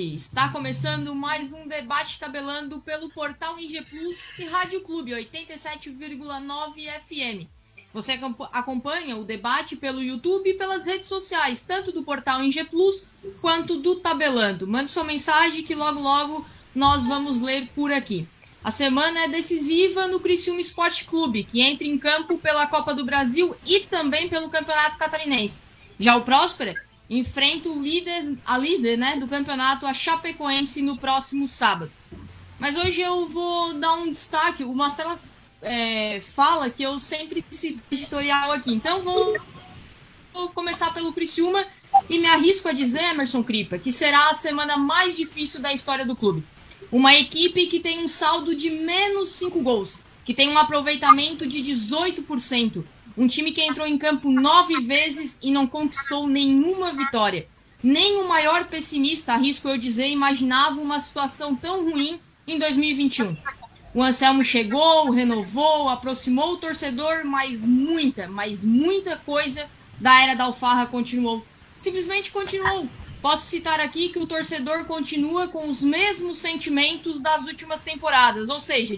Está começando mais um debate tabelando pelo portal IG Plus e Rádio Clube 87,9 FM. Você acompanha o debate pelo YouTube e pelas redes sociais, tanto do portal IG Plus quanto do Tabelando. Mande sua mensagem que logo logo nós vamos ler por aqui. A semana é decisiva no Criciúma Esporte Clube, que entra em campo pela Copa do Brasil e também pelo Campeonato Catarinense. Já o Próspera enfrenta o líder, a líder né, do campeonato, a Chapecoense, no próximo sábado. Mas hoje eu vou dar um destaque. O Mastela é, fala que eu sempre cito editorial aqui. Então vou, vou começar pelo Criciúma e me arrisco a dizer, Emerson Cripa, que será a semana mais difícil da história do clube. Uma equipe que tem um saldo de menos 5 gols, que tem um aproveitamento de 18%, um time que entrou em campo nove vezes e não conquistou nenhuma vitória. Nem o maior pessimista, arrisco eu dizer, imaginava uma situação tão ruim em 2021. O Anselmo chegou, renovou, aproximou o torcedor, mas muita, mas muita coisa da era da Alfarra continuou. Simplesmente continuou. Posso citar aqui que o torcedor continua com os mesmos sentimentos das últimas temporadas, ou seja,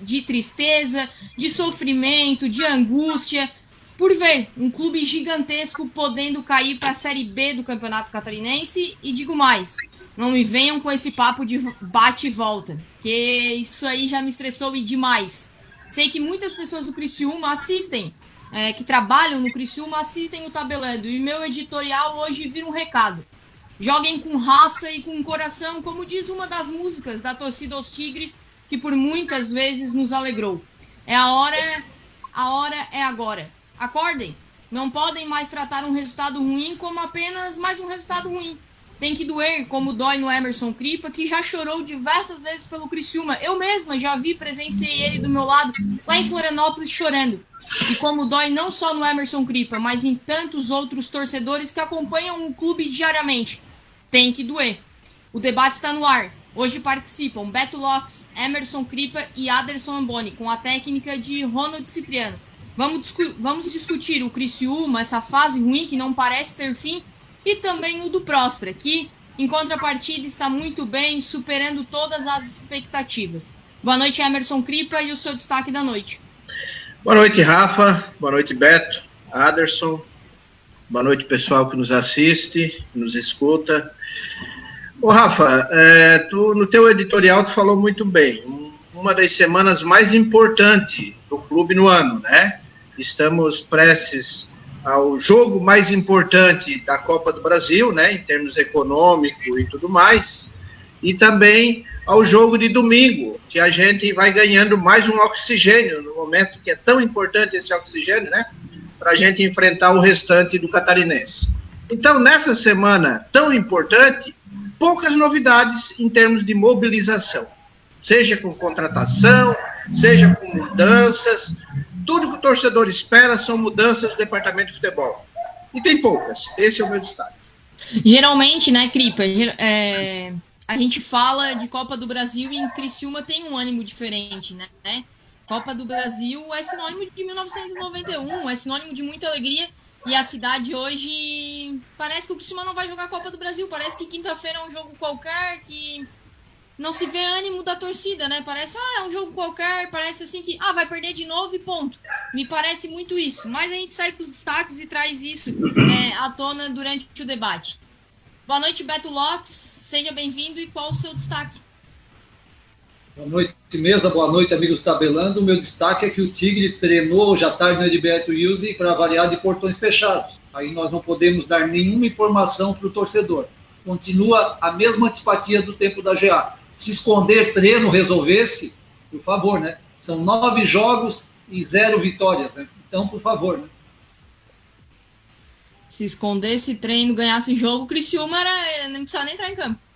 de tristeza, de sofrimento, de angústia, por ver um clube gigantesco podendo cair para a Série B do Campeonato Catarinense. E digo mais, não me venham com esse papo de bate e volta, que isso aí já me estressou e demais. Sei que muitas pessoas do Criciúma assistem, é, que trabalham no Criciúma, assistem o Tabelando. E meu editorial hoje vira um recado. Joguem com raça e com coração, como diz uma das músicas da torcida aos Tigres, que por muitas vezes nos alegrou. É a hora, a hora é agora. Acordem. Não podem mais tratar um resultado ruim como apenas mais um resultado ruim. Tem que doer, como dói no Emerson Cripa, que já chorou diversas vezes pelo Criciúma. Eu mesma já vi, presenciei ele do meu lado, lá em Florianópolis, chorando. E como dói não só no Emerson Cripa, mas em tantos outros torcedores que acompanham o clube diariamente. Tem que doer. O debate está no ar. Hoje participam Beto Locks, Emerson Cripa e Aderson Amboni, com a técnica de Ronald Cipriano. Vamos, discu vamos discutir o Criciúma, essa fase ruim que não parece ter fim, e também o do Próspera, que, em contrapartida, está muito bem, superando todas as expectativas. Boa noite, Emerson Cripa, e o seu destaque da noite. Boa noite, Rafa. Boa noite, Beto, Aderson. Boa noite, pessoal que nos assiste, que nos escuta. Ô, Rafa, é, tu, no teu editorial tu falou muito bem. Uma das semanas mais importantes do clube no ano, né? Estamos prestes ao jogo mais importante da Copa do Brasil, né? Em termos econômico e tudo mais. E também ao jogo de domingo, que a gente vai ganhando mais um oxigênio no momento que é tão importante esse oxigênio, né? Para a gente enfrentar o restante do catarinense. Então, nessa semana tão importante, poucas novidades em termos de mobilização, seja com contratação, seja com mudanças. Tudo que o torcedor espera são mudanças do departamento de futebol. E tem poucas. Esse é o meu destaque. Geralmente, né, Cripa, é, a gente fala de Copa do Brasil e em Criciúma tem um ânimo diferente, né? Copa do Brasil é sinônimo de 1991, é sinônimo de muita alegria e a cidade hoje parece que o Criciúma não vai jogar a Copa do Brasil. Parece que quinta-feira é um jogo qualquer que não se vê ânimo da torcida, né? Parece, ah, é um jogo qualquer, parece assim que, ah, vai perder de novo e ponto. Me parece muito isso. Mas a gente sai com os destaques e traz isso é, à tona durante o debate. Boa noite, Beto Lopes. Seja bem-vindo e qual o seu destaque? Boa noite, mesa. Boa noite, amigos tabelando. O meu destaque é que o Tigre treinou hoje à tarde no Edberto Wilson para variar de portões fechados. Aí nós não podemos dar nenhuma informação para o torcedor. Continua a mesma antipatia do tempo da GA. Se esconder treino resolvesse, por favor, né? São nove jogos e zero vitórias, né? Então, por favor, né? Se escondesse treino, ganhasse jogo, o Criciúma era, não precisava nem entrar em campo.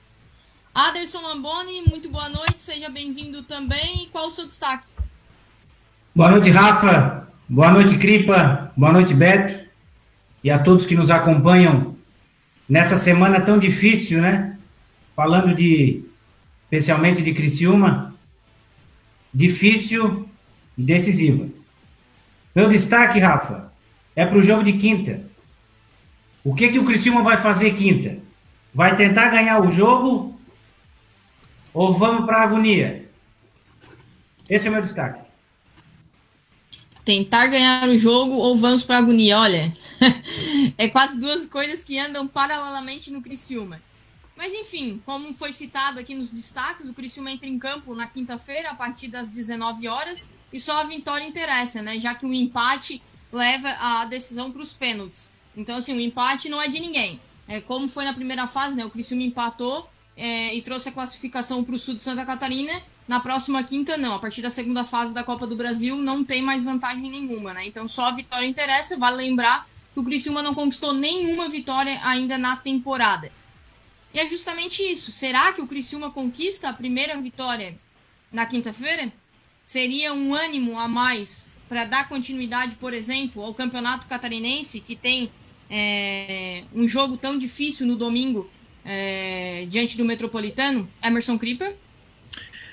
Aderson Lamboni, muito boa noite, seja bem-vindo também. Qual o seu destaque? Boa noite, Rafa. Boa noite, Cripa. Boa noite, Beto. E a todos que nos acompanham nessa semana tão difícil, né? Falando de, especialmente de Criciúma, difícil e decisiva. Meu destaque, Rafa, é para o jogo de quinta. O que, que o Criciúma vai fazer quinta? Vai tentar ganhar o jogo ou vamos para a agonia? Esse é o meu destaque. Tentar ganhar o jogo ou vamos para a agonia? Olha, é quase duas coisas que andam paralelamente no Criciúma. Mas enfim, como foi citado aqui nos destaques, o Criciúma entra em campo na quinta-feira a partir das 19 horas e só a vitória interessa, né? Já que o empate leva a decisão para os pênaltis. Então assim, o empate não é de ninguém. É como foi na primeira fase, né? O Criciúma empatou é, e trouxe a classificação para o sul de Santa Catarina. Na próxima quinta, não. A partir da segunda fase da Copa do Brasil, não tem mais vantagem nenhuma, né? Então só a vitória interessa. Vale lembrar que o Criciúma não conquistou nenhuma vitória ainda na temporada. E é justamente isso. Será que o Criciúma conquista a primeira vitória na quinta-feira? Seria um ânimo a mais para dar continuidade, por exemplo, ao Campeonato Catarinense, que tem é, um jogo tão difícil no domingo é, diante do Metropolitano? Emerson Kriper?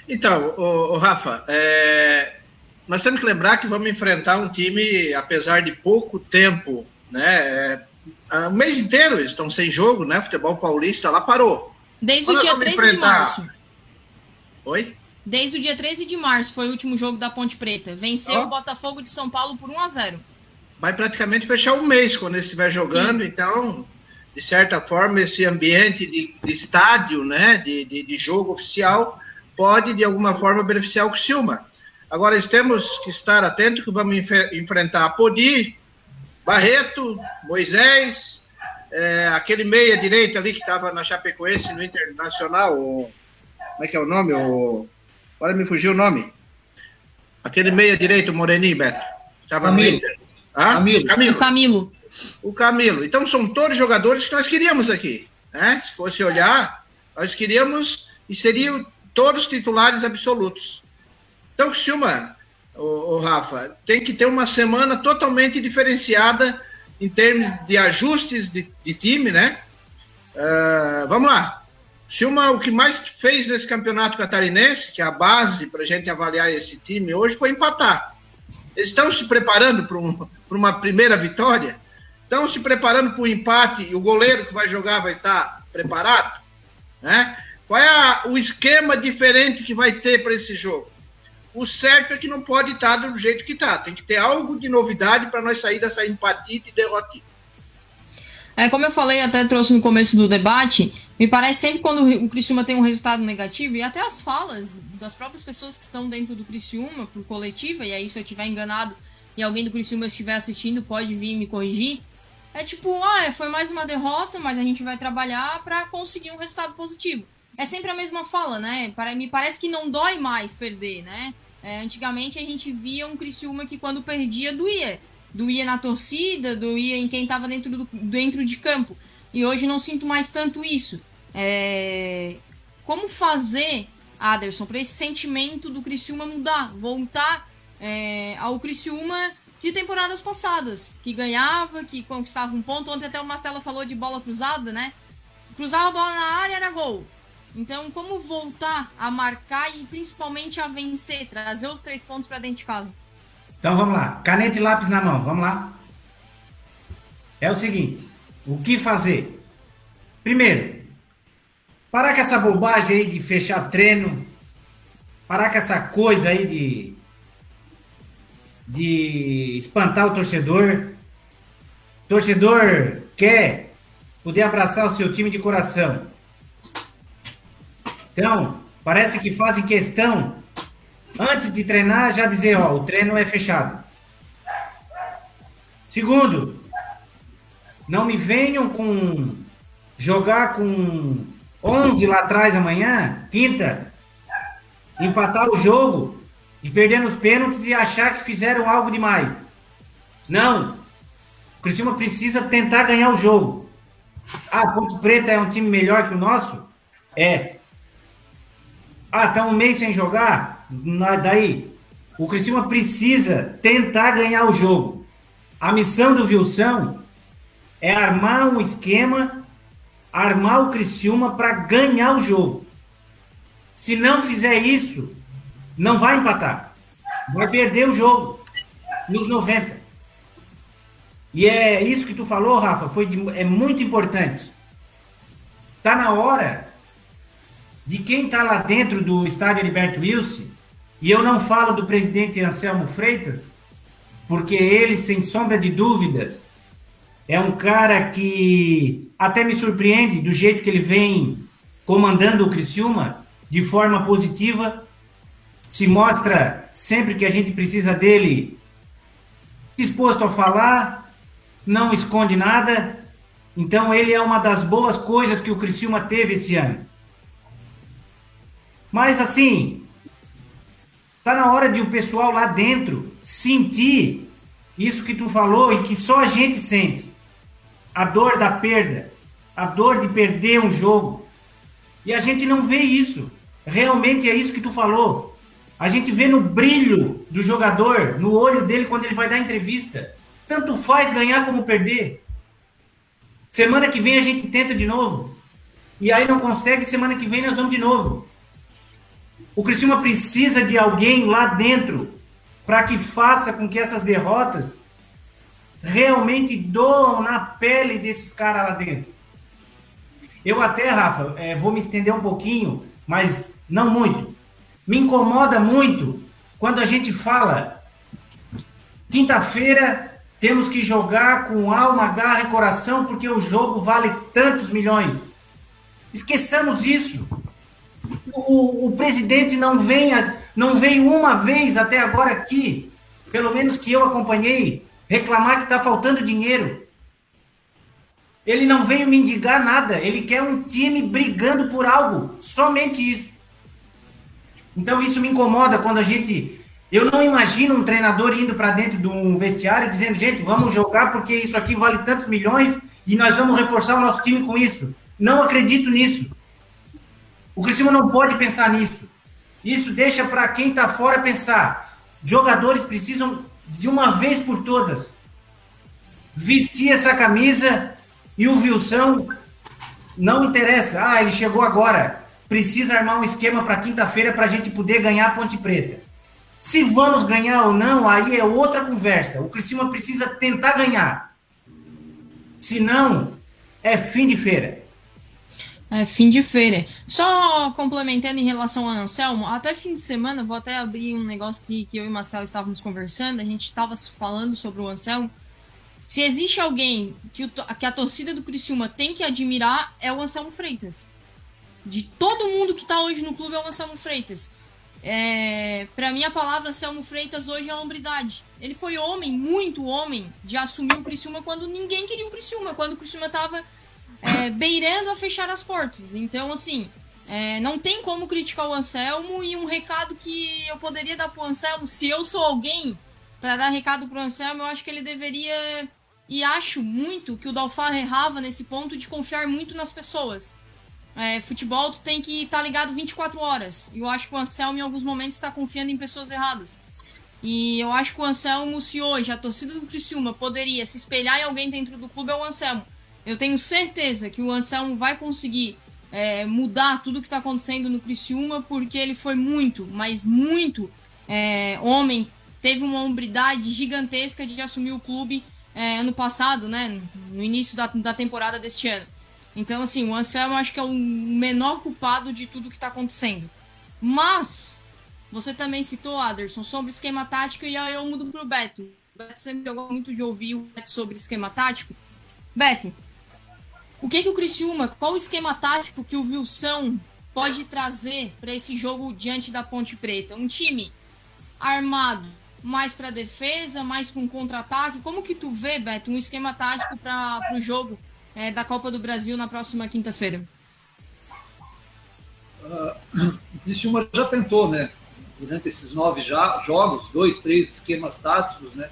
Então, o, o Rafa, é, nós temos que lembrar que vamos enfrentar um time, apesar de pouco tempo, né? É, ah, o mês inteiro eles estão sem jogo, né? Futebol paulista lá parou. Desde o dia 13 enfrentar... de março. Oi? Desde o dia 13 de março foi o último jogo da Ponte Preta. Venceu oh. o Botafogo de São Paulo por 1 a 0 Vai praticamente fechar um mês quando ele estiver jogando, Sim. então, de certa forma, esse ambiente de, de estádio, né? De, de, de, jogo oficial, pode, de alguma forma, beneficiar o Criciúma. Agora, temos que estar atentos que vamos enfrentar a Podi, Barreto, Moisés, é, aquele meia direita ali que estava na Chapecoense no Internacional, o, como é que é o nome? O, agora me fugiu o nome. Aquele meia direito, Moreninho, Beto. Estava no Inter. Ah? Camilo. Camilo. O Camilo. O Camilo. Então são todos jogadores que nós queríamos aqui. Né? Se fosse olhar, nós queríamos e seriam todos titulares absolutos. Então, Silma, o, o Rafa, tem que ter uma semana totalmente diferenciada em termos de ajustes de, de time, né? Uh, vamos lá. Silma, o que mais fez nesse campeonato catarinense, que é a base para a gente avaliar esse time hoje, foi empatar. Eles estão se preparando para um, uma primeira vitória? Estão se preparando para o empate e o goleiro que vai jogar vai estar preparado? Né? Qual é a, o esquema diferente que vai ter para esse jogo? O certo é que não pode estar do jeito que está. Tem que ter algo de novidade para nós sair dessa empatite e derrotite. É, como eu falei, até trouxe no começo do debate, me parece sempre quando o Criciúma tem um resultado negativo, e até as falas das próprias pessoas que estão dentro do Criciúma, por coletiva, e aí se eu estiver enganado e alguém do Criciúma estiver assistindo, pode vir me corrigir. É tipo, ah, é, foi mais uma derrota, mas a gente vai trabalhar para conseguir um resultado positivo é sempre a mesma fala, né? Para, me parece que não dói mais perder, né? É, antigamente a gente via um Criciúma que quando perdia doía. Doía na torcida, doía em quem estava dentro, do, dentro de campo. E hoje não sinto mais tanto isso. É... Como fazer, Aderson, para esse sentimento do Criciúma mudar? Voltar é, ao Criciúma de temporadas passadas, que ganhava, que conquistava um ponto. Ontem até o Mastella falou de bola cruzada, né? Cruzava a bola na área, era gol. Então, como voltar a marcar e principalmente a vencer, trazer os três pontos para dentro de casa? Então vamos lá, caneta e lápis na mão, vamos lá. É o seguinte, o que fazer? Primeiro, parar com essa bobagem aí de fechar treino, parar com essa coisa aí de de espantar o torcedor. O torcedor quer poder abraçar o seu time de coração. Então, parece que fazem questão, antes de treinar, já dizer, ó, o treino é fechado. Segundo, não me venham com jogar com 11 lá atrás amanhã, quinta, empatar o jogo e perder nos pênaltis e achar que fizeram algo demais. Não. O Criciúma precisa tentar ganhar o jogo. Ah, Ponte Preta é um time melhor que o nosso? É. Ah, tá um mês sem jogar? Daí, o Criciúma precisa tentar ganhar o jogo. A missão do Vilsão é armar um esquema, armar o Criciúma para ganhar o jogo. Se não fizer isso, não vai empatar. Vai perder o jogo nos 90. E é isso que tu falou, Rafa, foi de, é muito importante. Está na hora de quem está lá dentro do estádio Heriberto Wilson, e eu não falo do presidente Anselmo Freitas, porque ele, sem sombra de dúvidas, é um cara que até me surpreende do jeito que ele vem comandando o Criciúma de forma positiva, se mostra sempre que a gente precisa dele disposto a falar, não esconde nada. Então ele é uma das boas coisas que o Criciúma teve esse ano. Mas assim, tá na hora de o pessoal lá dentro sentir isso que tu falou e que só a gente sente. A dor da perda, a dor de perder um jogo. E a gente não vê isso. Realmente é isso que tu falou. A gente vê no brilho do jogador, no olho dele quando ele vai dar entrevista. Tanto faz ganhar como perder. Semana que vem a gente tenta de novo. E aí não consegue, semana que vem nós vamos de novo. O Cristiano precisa de alguém lá dentro para que faça com que essas derrotas realmente doam na pele desses caras lá dentro. Eu até, Rafa, é, vou me estender um pouquinho, mas não muito. Me incomoda muito quando a gente fala quinta-feira temos que jogar com alma, garra e coração porque o jogo vale tantos milhões. Esqueçamos isso. O, o presidente não venha, não veio uma vez até agora aqui, pelo menos que eu acompanhei, reclamar que está faltando dinheiro. Ele não veio me indicar nada. Ele quer um time brigando por algo. Somente isso. Então isso me incomoda quando a gente. Eu não imagino um treinador indo para dentro de um vestiário dizendo, gente, vamos jogar porque isso aqui vale tantos milhões e nós vamos reforçar o nosso time com isso. Não acredito nisso. O Cristiano não pode pensar nisso. Isso deixa para quem está fora pensar. Jogadores precisam de uma vez por todas vestir essa camisa e o Wilson não interessa. Ah, ele chegou agora. Precisa armar um esquema para quinta-feira para a gente poder ganhar a Ponte Preta. Se vamos ganhar ou não, aí é outra conversa. O Cristiano precisa tentar ganhar. Se não, é fim de feira. É, fim de feira. Só complementando em relação ao Anselmo, até fim de semana, vou até abrir um negócio que, que eu e o Marcelo estávamos conversando, a gente estava falando sobre o Anselmo. Se existe alguém que, o, que a torcida do Criciúma tem que admirar, é o Anselmo Freitas. De todo mundo que está hoje no clube é o Anselmo Freitas. É, para mim, a palavra Anselmo Freitas hoje é hombridade. Ele foi homem, muito homem, de assumir o Criciúma quando ninguém queria o Criciúma, quando o Criciúma estava é, beirando a fechar as portas. Então, assim, é, não tem como criticar o Anselmo e um recado que eu poderia dar pro Anselmo, se eu sou alguém para dar recado pro Anselmo, eu acho que ele deveria e acho muito que o Dalfar errava nesse ponto de confiar muito nas pessoas. É, futebol tu tem que estar tá ligado 24 horas. E eu acho que o Anselmo em alguns momentos está confiando em pessoas erradas. E eu acho que o Anselmo, se hoje a torcida do Criciúma poderia se espelhar em alguém dentro do clube, é o Anselmo. Eu tenho certeza que o Anselmo vai conseguir é, mudar tudo que está acontecendo no Criciúma, porque ele foi muito, mas muito é, homem, teve uma hombridade gigantesca de assumir o clube é, ano passado, né? No início da, da temporada deste ano. Então, assim, o Anselmo acho que é o menor culpado de tudo que está acontecendo. Mas, você também citou, Aderson, sobre esquema tático e aí eu mudo pro Beto. O Beto sempre gosto muito de ouvir o Beto sobre esquema tático. Beto, o que que o Criciúma, qual o esquema tático que o Wilson pode trazer para esse jogo diante da Ponte Preta? Um time armado, mais para defesa, mais um contra-ataque? Como que tu vê, Beto, um esquema tático para o jogo é, da Copa do Brasil na próxima quinta-feira? Uh, o Criciúma já tentou, né? Durante esses nove já, jogos, dois, três esquemas táticos, né?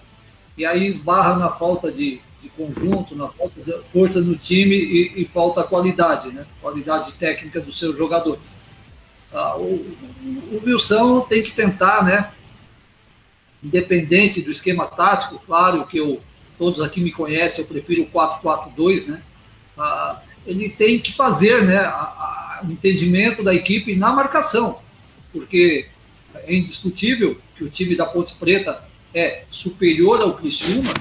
E aí esbarra na falta de, de conjunto, na falta de força no time e, e falta qualidade, né? Qualidade técnica dos seus jogadores. Uh, o, o Wilson tem que tentar, né? independente do esquema tático, claro que eu, todos aqui me conhecem, eu prefiro o 4-4-2, né? Ah, ele tem que fazer né, o entendimento da equipe na marcação, porque é indiscutível que o time da Ponte Preta é superior ao Criciúma,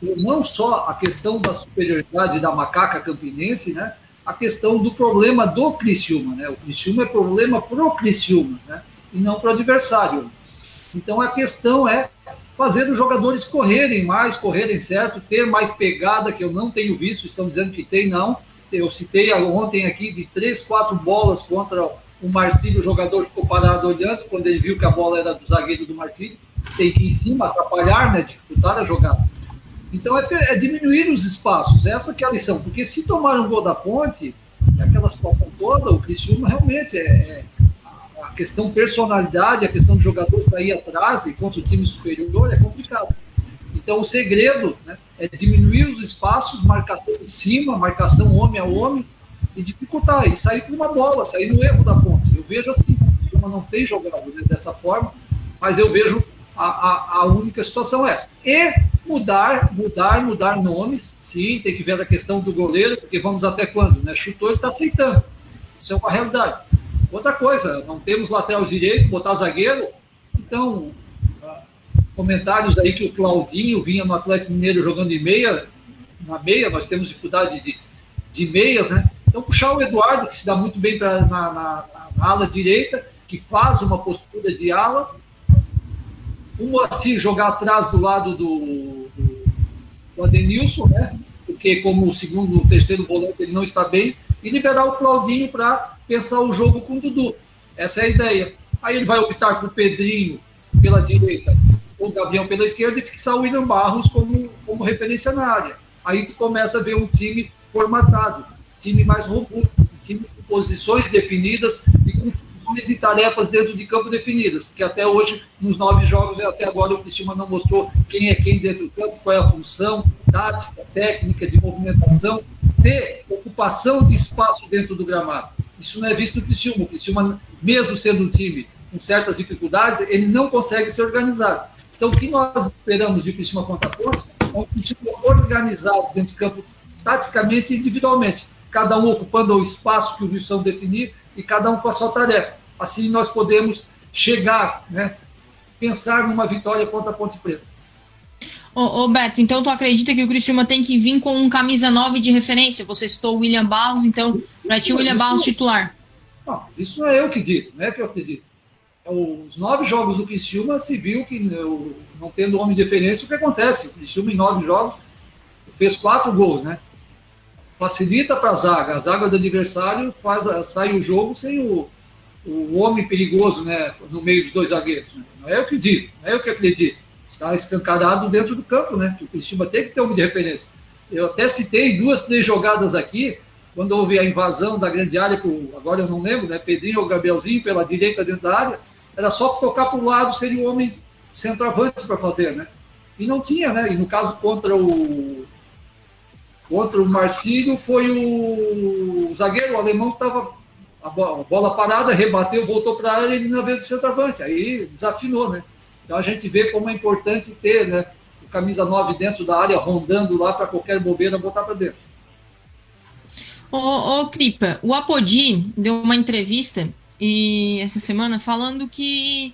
não só a questão da superioridade da macaca campinense, né? a questão do problema do Criciúma, né? O Criciúma é problema pro Criciúma, né? E não para o adversário. Então a questão é fazer os jogadores correrem mais, correrem certo, ter mais pegada, que eu não tenho visto, estão dizendo que tem, não. Eu citei ontem aqui de três, quatro bolas contra o Marcílio, o jogador ficou parado olhando, quando ele viu que a bola era do zagueiro do Marcílio, tem que ir em cima, atrapalhar, né, dificultar a jogada. Então é, é, diminuir os espaços, essa que é a lição, porque se tomar um gol da ponte, é aquela situação toda, o Cristiano realmente é, é a questão personalidade, a questão do jogador sair atrás e contra o time superior é complicado. Então o segredo né, é diminuir os espaços, marcação em cima, marcação homem a homem e dificultar, e sair com uma bola, sair no erro da ponte. Eu vejo assim, o Silva não tem jogado né, dessa forma, mas eu vejo a, a, a, única situação é essa. E mudar, mudar, mudar nomes, sim, tem que ver a questão do goleiro, porque vamos até quando, né? Chutou, ele está aceitando. Isso é uma realidade. Outra coisa, não temos lateral direito, botar zagueiro. Então, ah, comentários aí que o Claudinho vinha no Atlético Mineiro jogando de meia, na meia, nós temos dificuldade de, de meias, né? Então, puxar o Eduardo, que se dá muito bem pra, na, na, na ala direita, que faz uma postura de ala. O Moacir jogar atrás do lado do, do, do Adenilson, né? Porque como o segundo, o terceiro volante ele não está bem, e liberar o Claudinho para pensar o jogo com o Dudu. Essa é a ideia. Aí ele vai optar por Pedrinho pela direita, o Gavião pela esquerda e fixar o William Barros como, como referência na área. Aí tu começa a ver um time formatado, time mais robusto, time com posições definidas e com funções e tarefas dentro de campo definidas, que até hoje, nos nove jogos, até agora o Cristina não mostrou quem é quem dentro do campo, qual é a função, tática, técnica, de movimentação, de ocupação de espaço dentro do gramado. Isso não é visto no Criciúma. O Criciúma, mesmo sendo um time com certas dificuldades, ele não consegue ser organizado. Então, o que nós esperamos de Criciúma contra a Ponte é um time organizado dentro de campo, taticamente e individualmente. Cada um ocupando o espaço que o Wilson definir e cada um com a sua tarefa. Assim, nós podemos chegar, né, pensar numa vitória contra a Ponte Preta. Ô, ô, Beto, então tu acredita que o Cristiúma tem que vir com um camisa 9 de referência? Você citou o William Barros, então para ti o William Barros titular. Não, isso não é eu que digo, não é que eu que digo. É os nove jogos do Criciúma se viu que não tendo homem de referência, o que acontece? O Criciúma em nove jogos fez quatro gols, né? Facilita para a zaga. A zaga do adversário faz, sai o jogo sem o, o homem perigoso né, no meio dos dois zagueiros. Né? Não é eu que digo, não é eu que acredito está escancarado dentro do campo, né? O Cristiúma tem que ter um de referência. Eu até citei duas, três jogadas aqui, quando houve a invasão da grande área, por, agora eu não lembro, né? Pedrinho ou Gabrielzinho pela direita dentro da área, era só tocar para o lado, seria o homem centroavante para fazer, né? E não tinha, né? E no caso contra o contra o Marcílio foi o, o zagueiro, o alemão que estava a bola parada, rebateu, voltou para a área e na vez de centroavante. Aí desafinou, né? Então a gente vê como é importante ter né, o camisa 9 dentro da área, rondando lá para qualquer bobeira botar para dentro. Ô, ô, Cripa, o Apodi deu uma entrevista e essa semana falando que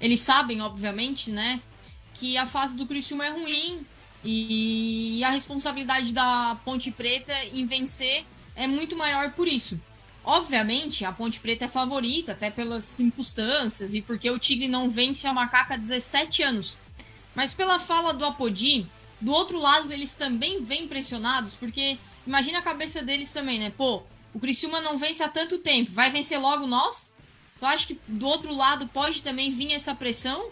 eles sabem, obviamente, né, que a fase do Criciúma é ruim e a responsabilidade da Ponte Preta em vencer é muito maior por isso. Obviamente, a Ponte Preta é favorita, até pelas circunstâncias e porque o Tigre não vence a Macaca há 17 anos. Mas pela fala do Apodi, do outro lado eles também vêm pressionados, porque imagina a cabeça deles também, né? Pô, o Criciúma não vence há tanto tempo, vai vencer logo nós? Tu acha que do outro lado pode também vir essa pressão?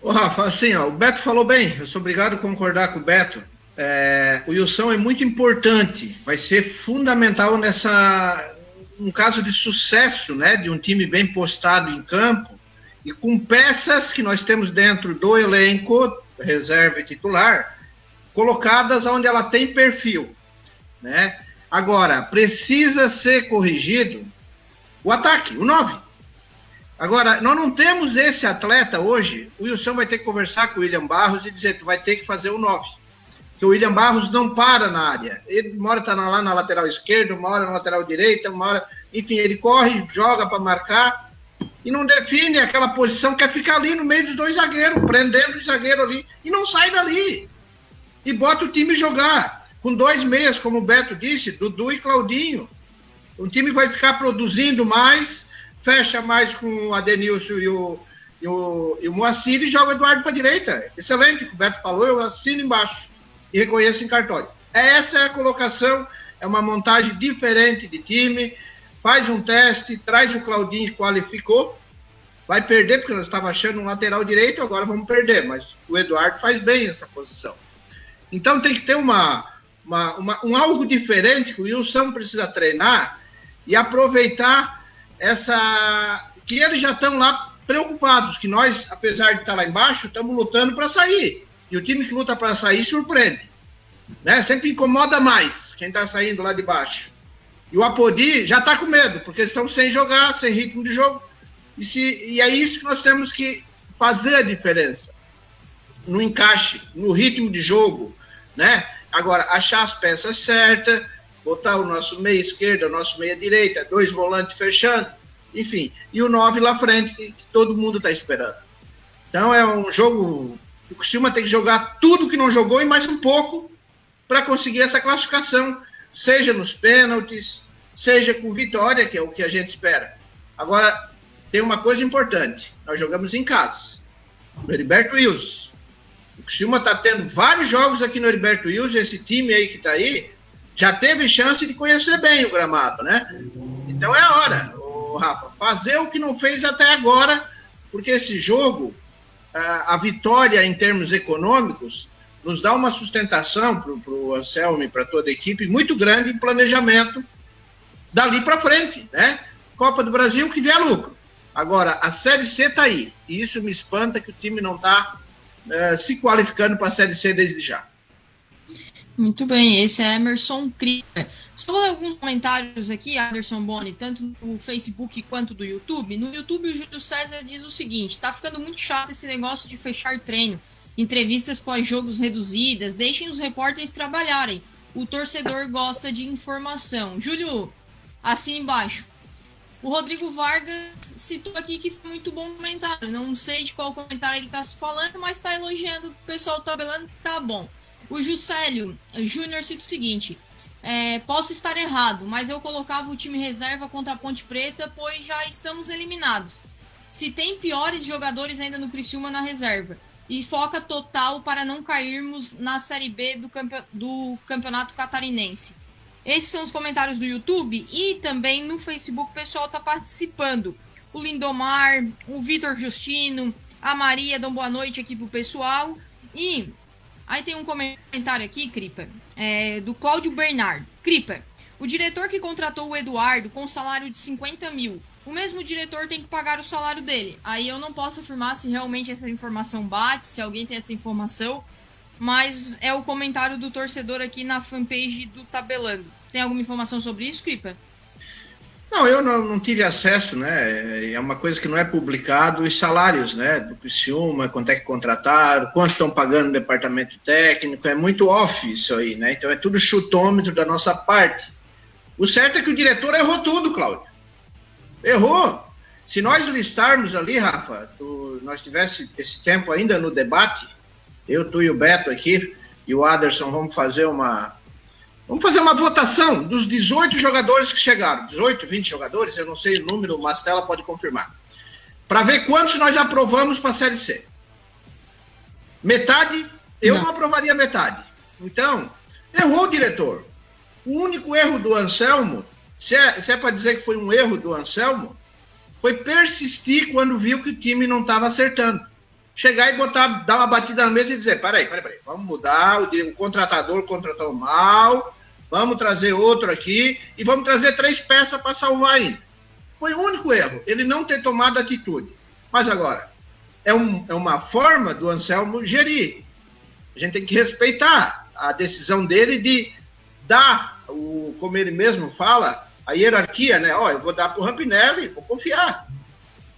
Ô Rafa, assim, ó, o Beto falou bem, eu sou obrigado a concordar com o Beto é, o Wilson é muito importante, vai ser fundamental nessa, um caso de sucesso, né, de um time bem postado em campo e com peças que nós temos dentro do elenco, reserva e titular, colocadas onde ela tem perfil, né? Agora, precisa ser corrigido o ataque, o 9. Agora, nós não temos esse atleta hoje. O Wilson vai ter que conversar com o William Barros e dizer: tu vai ter que fazer o 9 que o William Barros não para na área. Ele uma hora está lá na lateral esquerda, uma hora na lateral direita, uma hora. Enfim, ele corre, joga para marcar e não define aquela posição, quer ficar ali no meio dos dois zagueiros, prendendo o zagueiro ali, e não sai dali. E bota o time jogar. com dois meias, como o Beto disse, Dudu e Claudinho. O time vai ficar produzindo mais, fecha mais com o Adenilson e o, e o, e o Moacir e joga o Eduardo para direita. Excelente, o Beto falou, eu assino embaixo e reconheço em cartório. Essa é a colocação, é uma montagem diferente de time, faz um teste, traz o Claudinho qualificou, vai perder, porque nós estávamos achando um lateral direito, agora vamos perder, mas o Eduardo faz bem essa posição. Então tem que ter uma, uma, uma um algo diferente que o Wilson precisa treinar e aproveitar essa. que eles já estão lá preocupados, que nós, apesar de estar lá embaixo, estamos lutando para sair. E o time que luta para sair surpreende. Né? Sempre incomoda mais quem está saindo lá de baixo. E o Apodi já está com medo, porque estão sem jogar, sem ritmo de jogo. E, se, e é isso que nós temos que fazer a diferença. No encaixe, no ritmo de jogo. Né? Agora, achar as peças certas, botar o nosso meia esquerda, o nosso meia direita, dois volantes fechando enfim, e o 9 lá frente, que, que todo mundo está esperando. Então é um jogo. O Criciúma tem que jogar tudo que não jogou e mais um pouco para conseguir essa classificação, seja nos pênaltis, seja com vitória, que é o que a gente espera. Agora, tem uma coisa importante: nós jogamos em casa, no Heriberto Wilson. O Criciúma está tendo vários jogos aqui no Heriberto Wilson, esse time aí que está aí, já teve chance de conhecer bem o gramado, né? Então é a hora. Rafa, fazer o que não fez até agora, porque esse jogo, a, a vitória em termos econômicos, nos dá uma sustentação para o Anselmo e para toda a equipe muito grande em planejamento dali para frente, né? Copa do Brasil que vier lucro. Agora, a Série C está aí, e isso me espanta que o time não está uh, eh, se qualificando para a Série C desde já. Muito bem, esse é Emerson Krieger. Só vou ler alguns comentários aqui, Anderson Boni, tanto do Facebook quanto do YouTube. No YouTube, o Júlio César diz o seguinte: tá ficando muito chato esse negócio de fechar treino, entrevistas pós-jogos reduzidas, deixem os repórteres trabalharem. O torcedor gosta de informação. Júlio, assim embaixo. O Rodrigo Vargas citou aqui que foi muito bom comentário. Não sei de qual comentário ele está se falando, mas está elogiando o pessoal tabelando, tá bom. O Juscelio Júnior cita o seguinte: é, posso estar errado, mas eu colocava o time reserva contra a Ponte Preta, pois já estamos eliminados. Se tem piores jogadores ainda no Criciúma na reserva. E foca total para não cairmos na Série B do, campe do Campeonato Catarinense. Esses são os comentários do YouTube e também no Facebook o pessoal está participando. O Lindomar, o Vitor Justino, a Maria dão boa noite aqui pro pessoal. E Aí tem um comentário aqui, Criper, é, do Cláudio Bernardo. Criper, o diretor que contratou o Eduardo com salário de 50 mil, o mesmo diretor tem que pagar o salário dele. Aí eu não posso afirmar se realmente essa informação bate, se alguém tem essa informação, mas é o comentário do torcedor aqui na fanpage do Tabelando. Tem alguma informação sobre isso, Criper? Não, eu não, não, tive acesso, né? É uma coisa que não é publicado, os salários, né? Do Criciúma, quanto é que contrataram, quanto estão pagando no departamento técnico, é muito off isso aí, né? Então é tudo chutômetro da nossa parte. O certo é que o diretor errou tudo, Cláudio. Errou. Se nós listarmos ali, Rafa, tu, nós tivesse esse tempo ainda no debate, eu, tu e o Beto aqui, e o Aderson, vamos fazer uma, Vamos fazer uma votação dos 18 jogadores que chegaram. 18, 20 jogadores, eu não sei o número, o Mastela pode confirmar. Para ver quantos nós já aprovamos para a Série C. Metade, eu não. não aprovaria metade. Então, errou o diretor. O único erro do Anselmo, se é, se é para dizer que foi um erro do Anselmo, foi persistir quando viu que o time não estava acertando. Chegar e botar, dar uma batida na mesa e dizer: peraí, peraí, peraí, vamos mudar, o, o contratador contratou mal, vamos trazer outro aqui e vamos trazer três peças para salvar ainda. Foi o único erro, ele não ter tomado atitude. Mas agora, é, um, é uma forma do Anselmo gerir. A gente tem que respeitar a decisão dele de dar, o, como ele mesmo fala, a hierarquia, né? Ó, eu vou dar para o Rampinelli, vou confiar.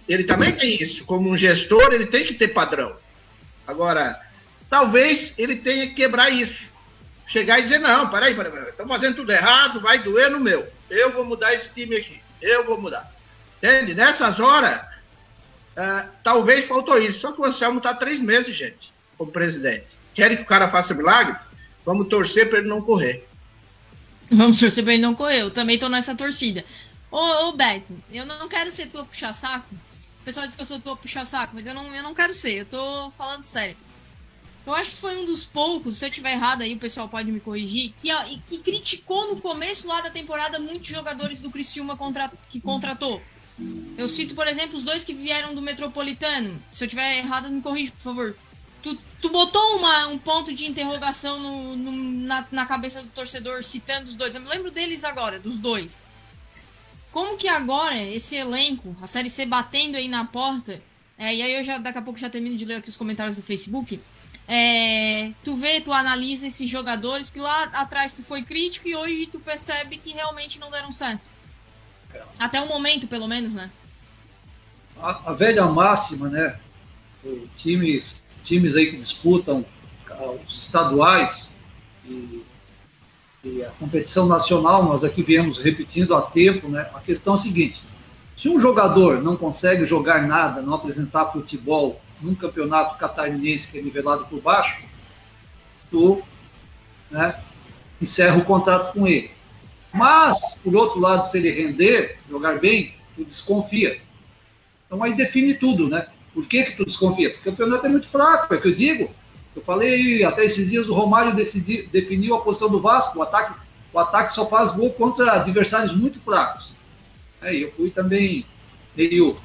Ele também tem isso. Como um gestor, ele tem que ter padrão. Agora, talvez ele tenha que quebrar isso chegar e dizer, não, peraí, peraí, peraí, estão fazendo tudo errado, vai doer no meu. Eu vou mudar esse time aqui. Eu vou mudar. Entende? Nessas horas, uh, talvez faltou isso. Só que o Anselmo está três meses, gente, como presidente. Querem que o cara faça milagre? Vamos torcer para ele não correr. Vamos torcer para ele não correr. Eu também tô nessa torcida. Ô, ô Beto, eu não quero ser tua puxa-saco. O pessoal diz que eu sou tua puxa-saco, mas eu não, eu não quero ser. Eu tô falando sério. Eu acho que foi um dos poucos, se eu tiver errado aí, o pessoal pode me corrigir, que, que criticou no começo lá da temporada muitos jogadores do Criciúma contra, que contratou. Eu cito, por exemplo, os dois que vieram do Metropolitano. Se eu tiver errado, me corrija, por favor. Tu, tu botou uma, um ponto de interrogação no, no, na, na cabeça do torcedor citando os dois. Eu me lembro deles agora, dos dois. Como que agora esse elenco, a Série C batendo aí na porta, é, e aí eu já daqui a pouco já termino de ler aqui os comentários do Facebook. É, tu vê, tu analisa esses jogadores que lá atrás tu foi crítico e hoje tu percebe que realmente não deram certo. Até o momento, pelo menos, né? A, a velha máxima, né? Times, times aí que disputam os estaduais e, e a competição nacional, nós aqui viemos repetindo há tempo, né? A questão é a seguinte: se um jogador não consegue jogar nada, não apresentar futebol num campeonato catarinense que é nivelado por baixo, tu né, encerra o contrato com ele. Mas, por outro lado, se ele render, jogar bem, tu desconfia. Então aí define tudo, né? Por que, que tu desconfia? Porque o campeonato é muito fraco, é o que eu digo. Eu falei até esses dias o Romário decidi, definiu a posição do Vasco, o ataque, o ataque só faz gol contra adversários muito fracos. É, eu fui também meio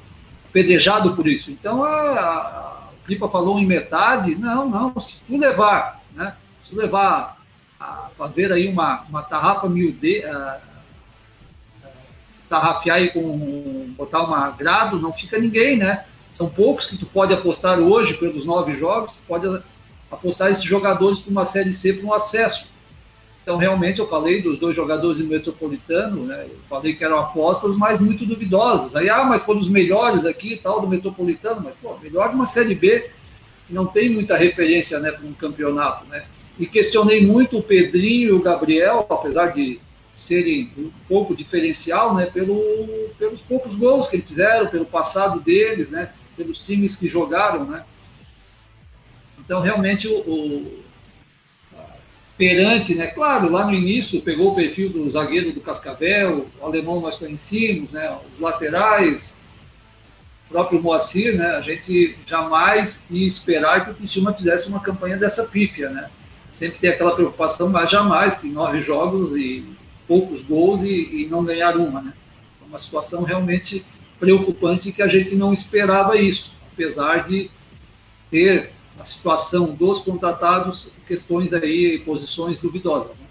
pedejado por isso. Então, a, a, Pipa falou em metade, não, não, se tu levar, né, se tu levar a fazer aí uma, uma tarrafa miúde, uh, tarrafiar aí com, botar uma grado, não fica ninguém, né, são poucos que tu pode apostar hoje pelos nove jogos, tu pode apostar esses jogadores para uma Série C para um acesso. Então, realmente, eu falei dos dois jogadores do Metropolitano, né? Eu falei que eram apostas, mas muito duvidosas. Aí, ah, mas foram os melhores aqui tal do Metropolitano, mas, pô, melhor de uma Série B, que não tem muita referência, né, para um campeonato, né? E questionei muito o Pedrinho e o Gabriel, apesar de serem um pouco diferencial, né, pelo, pelos poucos gols que eles fizeram, pelo passado deles, né, pelos times que jogaram, né. Então, realmente, o, o perante, né? Claro, lá no início pegou o perfil do zagueiro do Cascavel, o alemão nós conhecíamos, né? Os laterais, o próprio Moacir, né? A gente jamais ia esperar que o Criciúma fizesse uma campanha dessa pífia, né? Sempre tem aquela preocupação, mas jamais que nove jogos e poucos gols e, e não ganhar uma, né? Uma situação realmente preocupante que a gente não esperava isso, apesar de ter a situação dos contratados, questões aí, posições duvidosas. Né?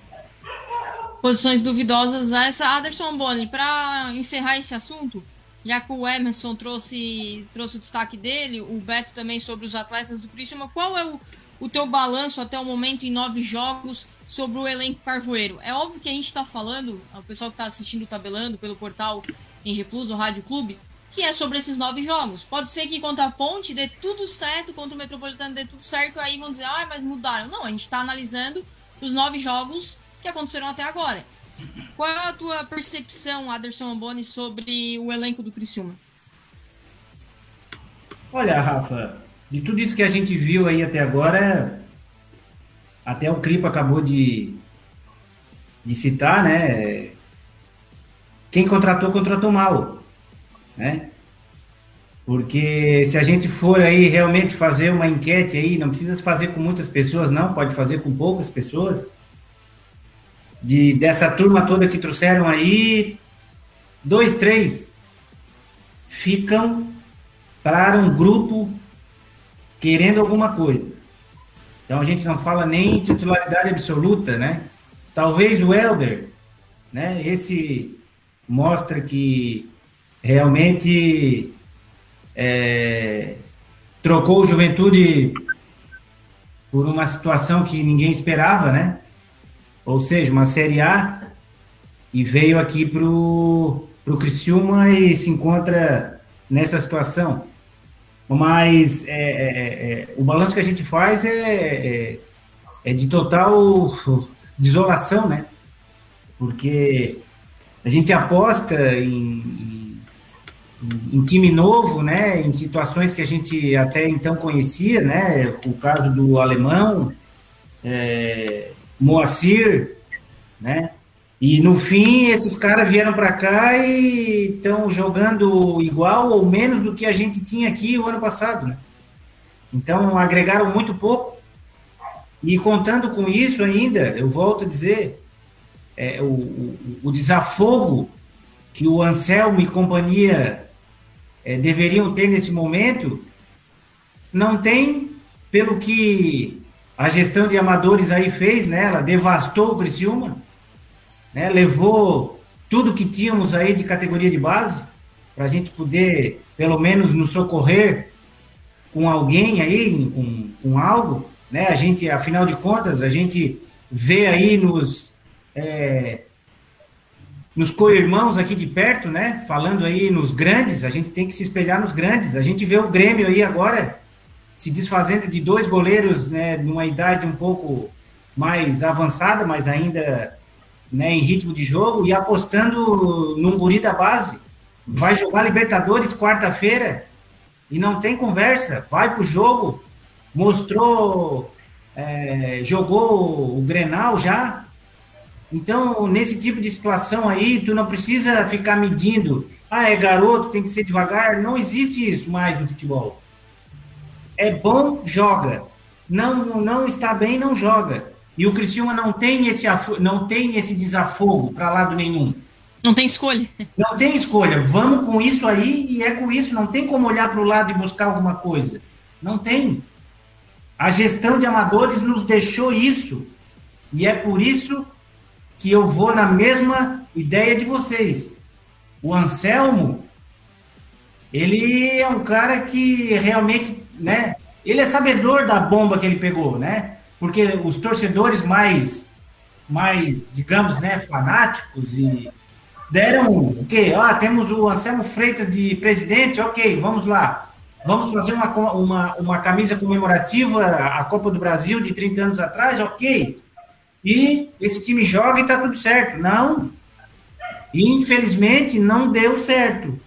Posições duvidosas, essa Aderson Boni, para encerrar esse assunto, já que o Emerson trouxe, trouxe o destaque dele, o Beto também sobre os atletas do Criciúma, qual é o, o teu balanço até o momento em nove jogos sobre o elenco carvoeiro? É óbvio que a gente está falando, o pessoal que está assistindo tabelando pelo portal Eng Plus ou Rádio Clube, que é sobre esses nove jogos. Pode ser que contra a Ponte dê tudo certo, contra o Metropolitano dê tudo certo, aí vão dizer, ah, mas mudaram. Não, a gente está analisando os nove jogos que aconteceram até agora. Qual é a tua percepção, Aderson Amboni, sobre o elenco do Criciúma? Olha, Rafa, de tudo isso que a gente viu aí até agora, até o Cripa acabou de, de citar, né? Quem contratou, contratou mal né? Porque se a gente for aí realmente fazer uma enquete aí, não precisa fazer com muitas pessoas, não, pode fazer com poucas pessoas. De, dessa turma toda que trouxeram aí, dois, três ficam para um grupo querendo alguma coisa. Então a gente não fala nem titularidade absoluta, né? Talvez o Elder, né? Esse mostra que realmente é, trocou o Juventude por uma situação que ninguém esperava, né? Ou seja, uma Série A e veio aqui pro pro Criciúma e se encontra nessa situação. Mas é, é, é, o balanço que a gente faz é, é, é de total desolação, né? Porque a gente aposta em, em time novo, né, em situações que a gente até então conhecia, né, o caso do alemão, é, Moacir, né? E no fim, esses caras vieram para cá e estão jogando igual ou menos do que a gente tinha aqui o ano passado, né? Então, agregaram muito pouco. E contando com isso ainda, eu volto a dizer, é, o, o, o, desafogo que o Anselmo e companhia é, deveriam ter nesse momento, não tem, pelo que a gestão de amadores aí fez, né? Ela devastou o Criciúma, né? levou tudo que tínhamos aí de categoria de base, para a gente poder, pelo menos, nos socorrer com alguém aí, com, com algo, né? A gente, afinal de contas, a gente vê aí nos é, nos co-irmãos aqui de perto, né? Falando aí nos grandes, a gente tem que se espelhar nos grandes. A gente vê o Grêmio aí agora se desfazendo de dois goleiros, né? Numa idade um pouco mais avançada, mas ainda né, em ritmo de jogo e apostando num guri da base. Vai jogar Libertadores quarta-feira e não tem conversa. Vai pro jogo, mostrou, é, jogou o Grenal já. Então, nesse tipo de situação aí, tu não precisa ficar medindo. Ah, é garoto, tem que ser devagar. Não existe isso mais no futebol. É bom, joga. Não, não está bem, não joga. E o Criciúma não tem esse, não tem esse desafogo para lado nenhum. Não tem escolha. Não tem escolha. Vamos com isso aí e é com isso. Não tem como olhar para o lado e buscar alguma coisa. Não tem. A gestão de amadores nos deixou isso. E é por isso que eu vou na mesma ideia de vocês. O Anselmo, ele é um cara que realmente, né? Ele é sabedor da bomba que ele pegou, né? Porque os torcedores mais, mais, digamos, né, fanáticos e deram o quê? Ah, temos o Anselmo Freitas de presidente, ok, vamos lá. Vamos fazer uma, uma, uma camisa comemorativa à Copa do Brasil de 30 anos atrás? Ok. E esse time joga e está tudo certo. Não. Infelizmente, não deu certo.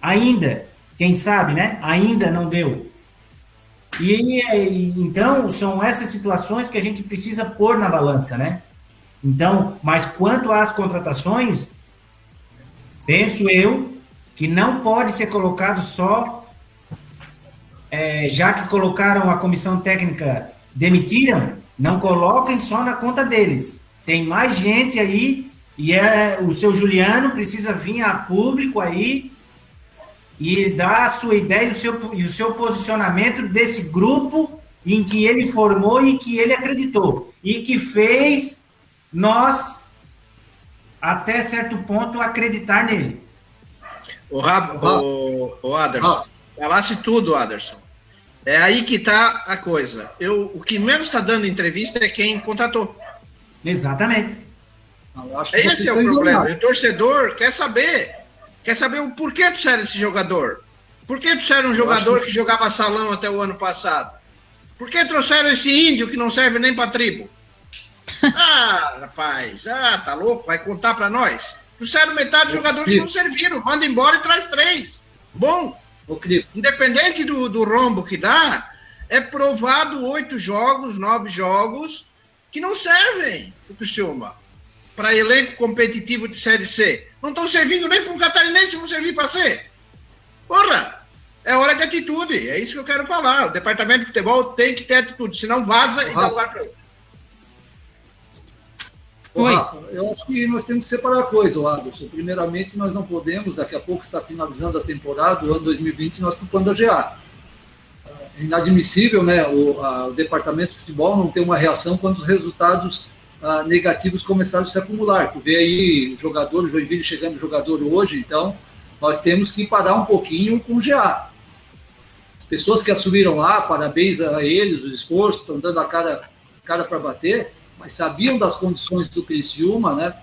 Ainda. Quem sabe, né? Ainda não deu. E então são essas situações que a gente precisa pôr na balança, né? Então, mas quanto às contratações, penso eu que não pode ser colocado só é, já que colocaram a comissão técnica, demitiram, não coloquem só na conta deles. Tem mais gente aí e é o seu Juliano precisa vir a público aí e dar a sua ideia e o seu, e o seu posicionamento desse grupo em que ele formou e que ele acreditou e que fez nós até certo ponto acreditar nele. O, Rafa, o, o Aderson, falasse tudo, Aderson. É aí que está a coisa. Eu, o que menos está dando entrevista é quem contratou. Exatamente. Esse é o problema. O torcedor quer saber. Quer saber o porquê tu era esse jogador. Por que trouxeram um jogador que... que jogava salão até o ano passado? Por que trouxeram esse índio que não serve nem para tribo? ah, rapaz, ah, tá louco? Vai contar para nós? Trouxeram metade dos jogadores que não serviram. Manda embora e traz três. Bom. Independente do, do rombo que dá, é provado oito jogos, nove jogos que não servem o Criciúma para elenco competitivo de Série C. Não estão servindo nem para um catarinense, vão servir para C. Porra! É hora de atitude, é isso que eu quero falar. O departamento de futebol tem que ter atitude, senão vaza e dá lugar para outro. Oi. Rafa, eu acho que nós temos que separar a coisa, Anderson. Primeiramente, nós não podemos, daqui a pouco está finalizando a temporada, o ano 2020, nós ocupando a GA. É inadmissível né, o, a, o departamento de futebol não ter uma reação quando os resultados ah, negativos começaram a se acumular. Tu vê aí o jogador, Joinville chegando jogador hoje, então nós temos que parar um pouquinho com o GA. As pessoas que assumiram lá, parabéns a eles, o esforço, estão dando a cara, cara para bater, mas sabiam das condições do Criciúma, né?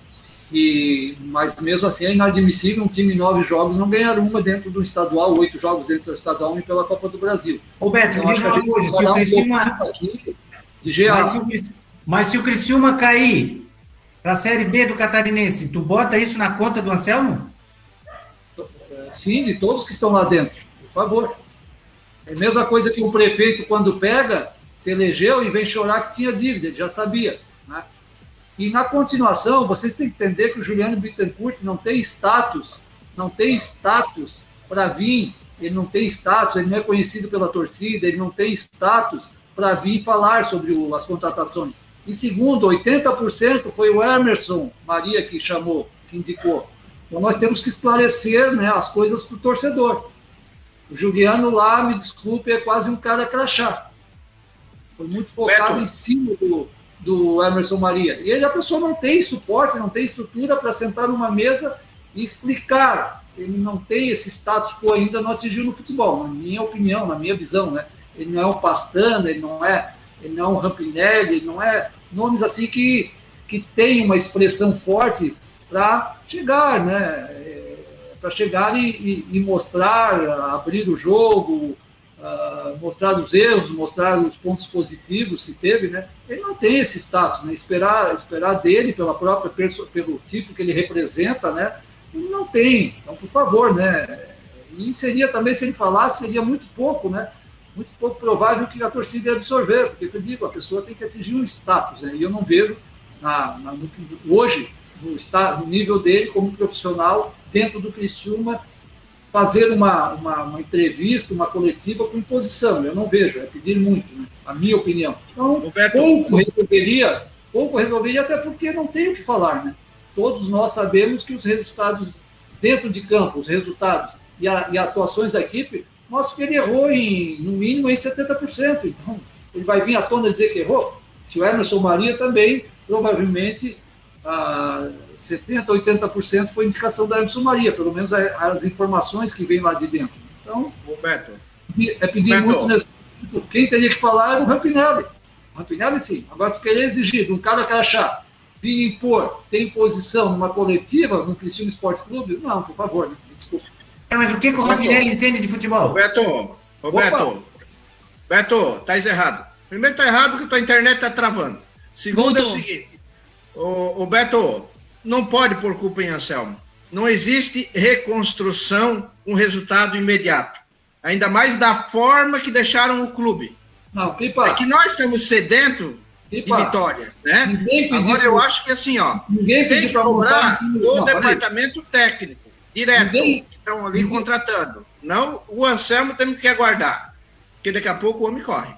E, mas mesmo assim é inadmissível um time em nove jogos não ganhar uma dentro do estadual, oito jogos dentro do estadual e pela Copa do Brasil. Roberto, então, acho que a gente coisa, se o Criciúma... aqui de GA. Mas se, o, mas se o Criciúma cair para a Série B do Catarinense, tu bota isso na conta do Anselmo? Sim, de todos que estão lá dentro, por favor. É a mesma coisa que o prefeito, quando pega, se elegeu e vem chorar que tinha dívida, ele já sabia. Né? E na continuação, vocês têm que entender que o Juliano Bittencourt não tem status, não tem status para vir, ele não tem status, ele não é conhecido pela torcida, ele não tem status para vir falar sobre o, as contratações. E segundo, 80% foi o Emerson Maria que chamou, que indicou. Então nós temos que esclarecer né, as coisas para o torcedor. O Juliano lá, me desculpe, é quase um cara crachá. Foi muito focado Beto. em cima do, do Emerson Maria. E ele, a pessoa não tem suporte, não tem estrutura para sentar numa mesa e explicar. Ele não tem esse status quo ainda, não atingiu no futebol, na minha opinião, na minha visão, né? Ele não é um Pastana, ele não é, ele não é um Rampinelli, ele não é nomes assim que, que tem uma expressão forte para chegar, né? É, para chegar e, e, e, mostrar, abrir o jogo, uh, mostrar os erros, mostrar os pontos positivos, se teve, né? Ele não tem esse status, né? Esperar, esperar dele pela própria pelo tipo que ele representa, né? Ele não tem. Então, por favor, né? E seria também, se ele falasse, seria muito pouco, né? Muito pouco provável que a torcida ia absorver, porque eu digo, a pessoa tem que atingir um status, né? E eu não vejo na, na, hoje no, no nível dele como profissional dentro do Criciúma fazer uma, uma, uma, entrevista, uma coletiva com imposição. Eu não vejo, é pedir muito, né? a minha opinião. Então, Roberto, pouco resolveria, pouco resolveria, até porque não tem o que falar, né? Todos nós sabemos que os resultados dentro de campo, os resultados e, a, e atuações da equipe, mostram que ele errou em, no mínimo, em 70%. Então, ele vai vir à tona dizer que errou? Se o Emerson Maria também, provavelmente, ah, 70%, 80% foi indicação da Emerson Maria, pelo menos as informações que vêm lá de dentro. Então, Roberto, é pedir Roberto. muito nesse Quem teria que falar era o Rampinelli. O Rampinelli, sim. Agora, tu querer exigir de um cara que achar vir impor, tem posição numa coletiva, no Cristiano Esporte Clube, não, por favor, né? desculpa. É, mas o que, que o Rampinelli entende de futebol? Roberto, Roberto, Roberto, tá errado. Primeiro tá errado porque tua internet tá travando. Segundo Voltou. é o seguinte, o, o Beto, não pode pôr culpa em Anselmo. Não existe reconstrução com resultado imediato. Ainda mais da forma que deixaram o clube. Não, Pipa. É que nós estamos sedentos de vitória, né? Agora eu acho que assim, ó, ninguém tem que cobrar o departamento técnico, direto, ninguém... que estão ali ninguém... contratando. Não, o Anselmo temos que aguardar, porque daqui a pouco o homem corre.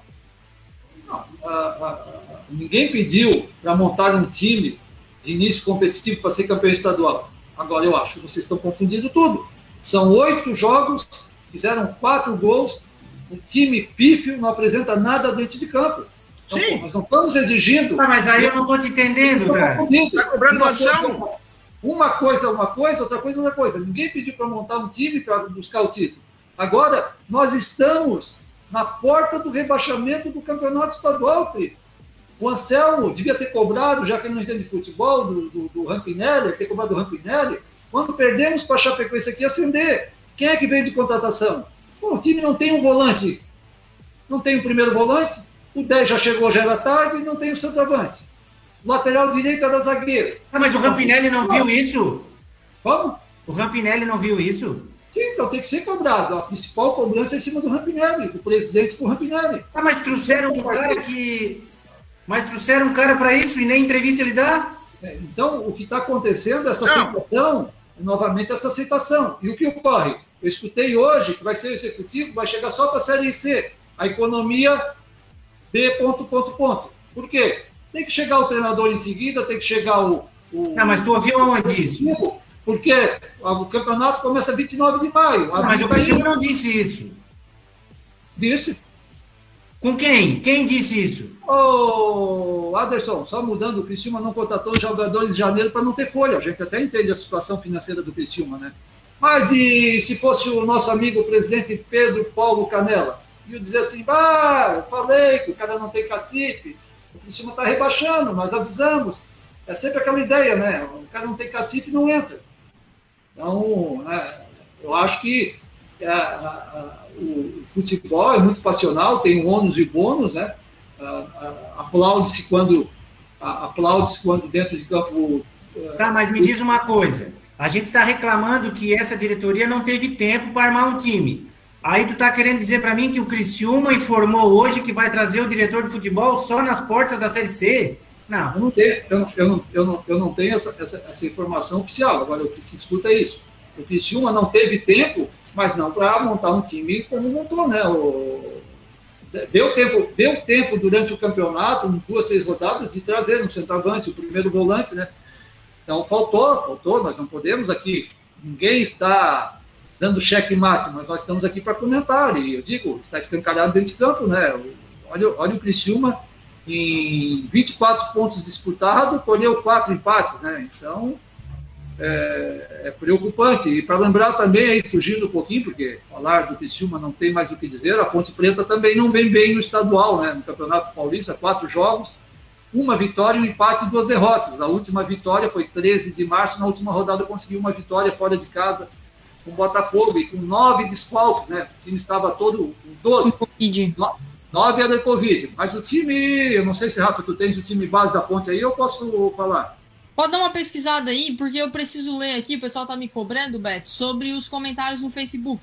Não, uh, uh, ninguém pediu para montar um time de início competitivo para ser campeão estadual. Agora eu acho que vocês estão confundindo tudo. São oito jogos, fizeram quatro gols, o time pífio não apresenta nada dentro de campo. Então, Sim. Pô, nós não estamos exigindo. Ah, mas aí eu não estou te entendendo, cara. Está cobrando noção. Uma coisa é uma coisa, outra coisa é outra coisa. Ninguém pediu para montar um time para buscar o título. Agora, nós estamos na porta do rebaixamento do campeonato estadual, Tri. O Anselmo devia ter cobrado, já que ele não entende de futebol, do, do, do Rampinelli, ter cobrado do Rampinelli. Quando perdemos para a Chapecoense aqui, acender. Quem é que veio de contratação? O time não tem um volante. Não tem o um primeiro volante. O 10 já chegou, já era tarde, e não tem o centroavante. Lateral direito é da zagueira. Ah, mas o Rampinelli não viu isso? Como? O Rampinelli não viu isso? Sim, então tem que ser cobrado. A principal cobrança é em cima do Rampinelli, do presidente do Rampinelli. Ah, mas trouxeram um cara que mas trouxeram um cara para isso e nem entrevista ele dá? É, então, o que está acontecendo, essa Não. aceitação, é novamente essa aceitação. E o que ocorre? Eu escutei hoje que vai ser o executivo, vai chegar só para a Série C. A economia B. Ponto, ponto, ponto. Por quê? Tem que chegar o treinador em seguida, tem que chegar o. o Não, mas tu ouviu onde isso? Porque o campeonato começa 29 de maio. Não, mas o Cristiano não disse isso. Disse. Com quem? Quem disse isso? Ô, Aderson, só mudando, o Criciúma não contratou jogadores de janeiro para não ter folha. A gente até entende a situação financeira do Criciúma, né? Mas e se fosse o nosso amigo o presidente Pedro Paulo Canela? E dizer assim, ah, eu falei que o cara não tem cacife, o Criciúma está rebaixando, nós avisamos. É sempre aquela ideia, né? O cara não tem cacife não entra. Então, né, eu acho que a, a, o futebol é muito passional, tem ônus e bônus, né? aplaude-se quando aplaude-se quando dentro de campo. Tá, mas me diz uma coisa. A gente está reclamando que essa diretoria não teve tempo para armar um time. Aí tu está querendo dizer para mim que o Criciúma informou hoje que vai trazer o diretor de futebol só nas portas da Série C? Não. Eu não tenho, eu eu não, eu não, eu não tenho essa, essa, essa informação oficial. Agora, o que se escuta é isso. O Criciúma não teve tempo, mas não para montar um time como montou, né? O, deu tempo, deu tempo durante o campeonato, duas, três rodadas, de trazer no centroavante, o primeiro volante, né? Então faltou, faltou, nós não podemos aqui, ninguém está dando cheque-mate, mas nós estamos aqui para comentar, e eu digo, está escancarado dentro de campo, né? Olha, olha o Criciúma, em 24 pontos disputados, colheu quatro empates, né? Então, é, é preocupante. E para lembrar também, aí, fugindo um pouquinho, porque falar do Criciúma não tem mais o que dizer, a Ponte Preta também não vem bem no estadual, né? No Campeonato Paulista, quatro jogos, uma vitória, um empate e duas derrotas. A última vitória foi 13 de março, na última rodada conseguiu uma vitória fora de casa com o Botafogo e com nove desfalques, né? O time estava todo com 12. Covid. Nove era Covid. Mas o time, eu não sei se, Rafa, tu tens o time base da ponte aí, eu posso falar. Pode dar uma pesquisada aí, porque eu preciso ler aqui, o pessoal tá me cobrando, Beto, sobre os comentários no Facebook.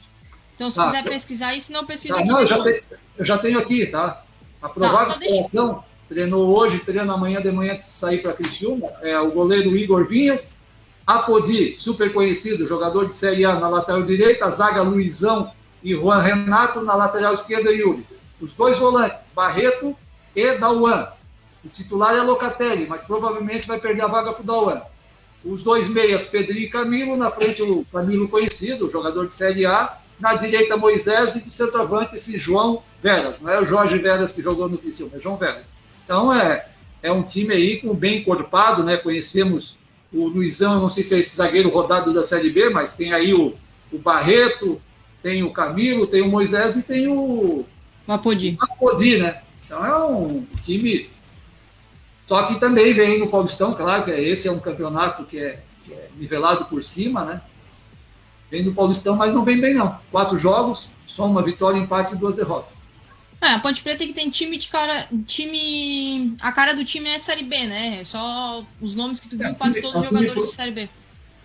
Então, se tá, quiser eu... pesquisar aí, se não pesquisa tá, aqui não, eu já, tenho, eu já, tenho, aqui, tá? A provável tá, escalação, treinou hoje, treina amanhã de manhã que sair para Criciúma, é o goleiro Igor Vinhas, Apodi, super conhecido, jogador de Série A na lateral direita, zaga Luizão e Juan Renato, na lateral esquerda Yuri os dois volantes, Barreto e Dauan. O titular é Locatelli, mas provavelmente vai perder a vaga para o Dauan. Os dois meias, Pedrinho e Camilo, na frente o Camilo conhecido, jogador de Série A, na direita Moisés e de centroavante esse João Veras. Não é o Jorge Veras que jogou no Criciúma, é João Veras. Então é, é um time aí com bem encorpado, né? Conhecemos o Luizão, não sei se é esse zagueiro rodado da Série B, mas tem aí o, o Barreto, tem o Camilo, tem o Moisés e tem o, Apodi. Apodi, né? Então é um time. Só que também vem no Paulistão, claro que esse é um campeonato que é, que é nivelado por cima, né? Vem no Paulistão, mas não vem bem, não. Quatro jogos, só uma vitória, empate e duas derrotas. É, a Ponte Preta que tem time de cara. Time. A cara do time é Série B, né? É só os nomes que tu viu, é, quase time, todos os é jogadores de Série B.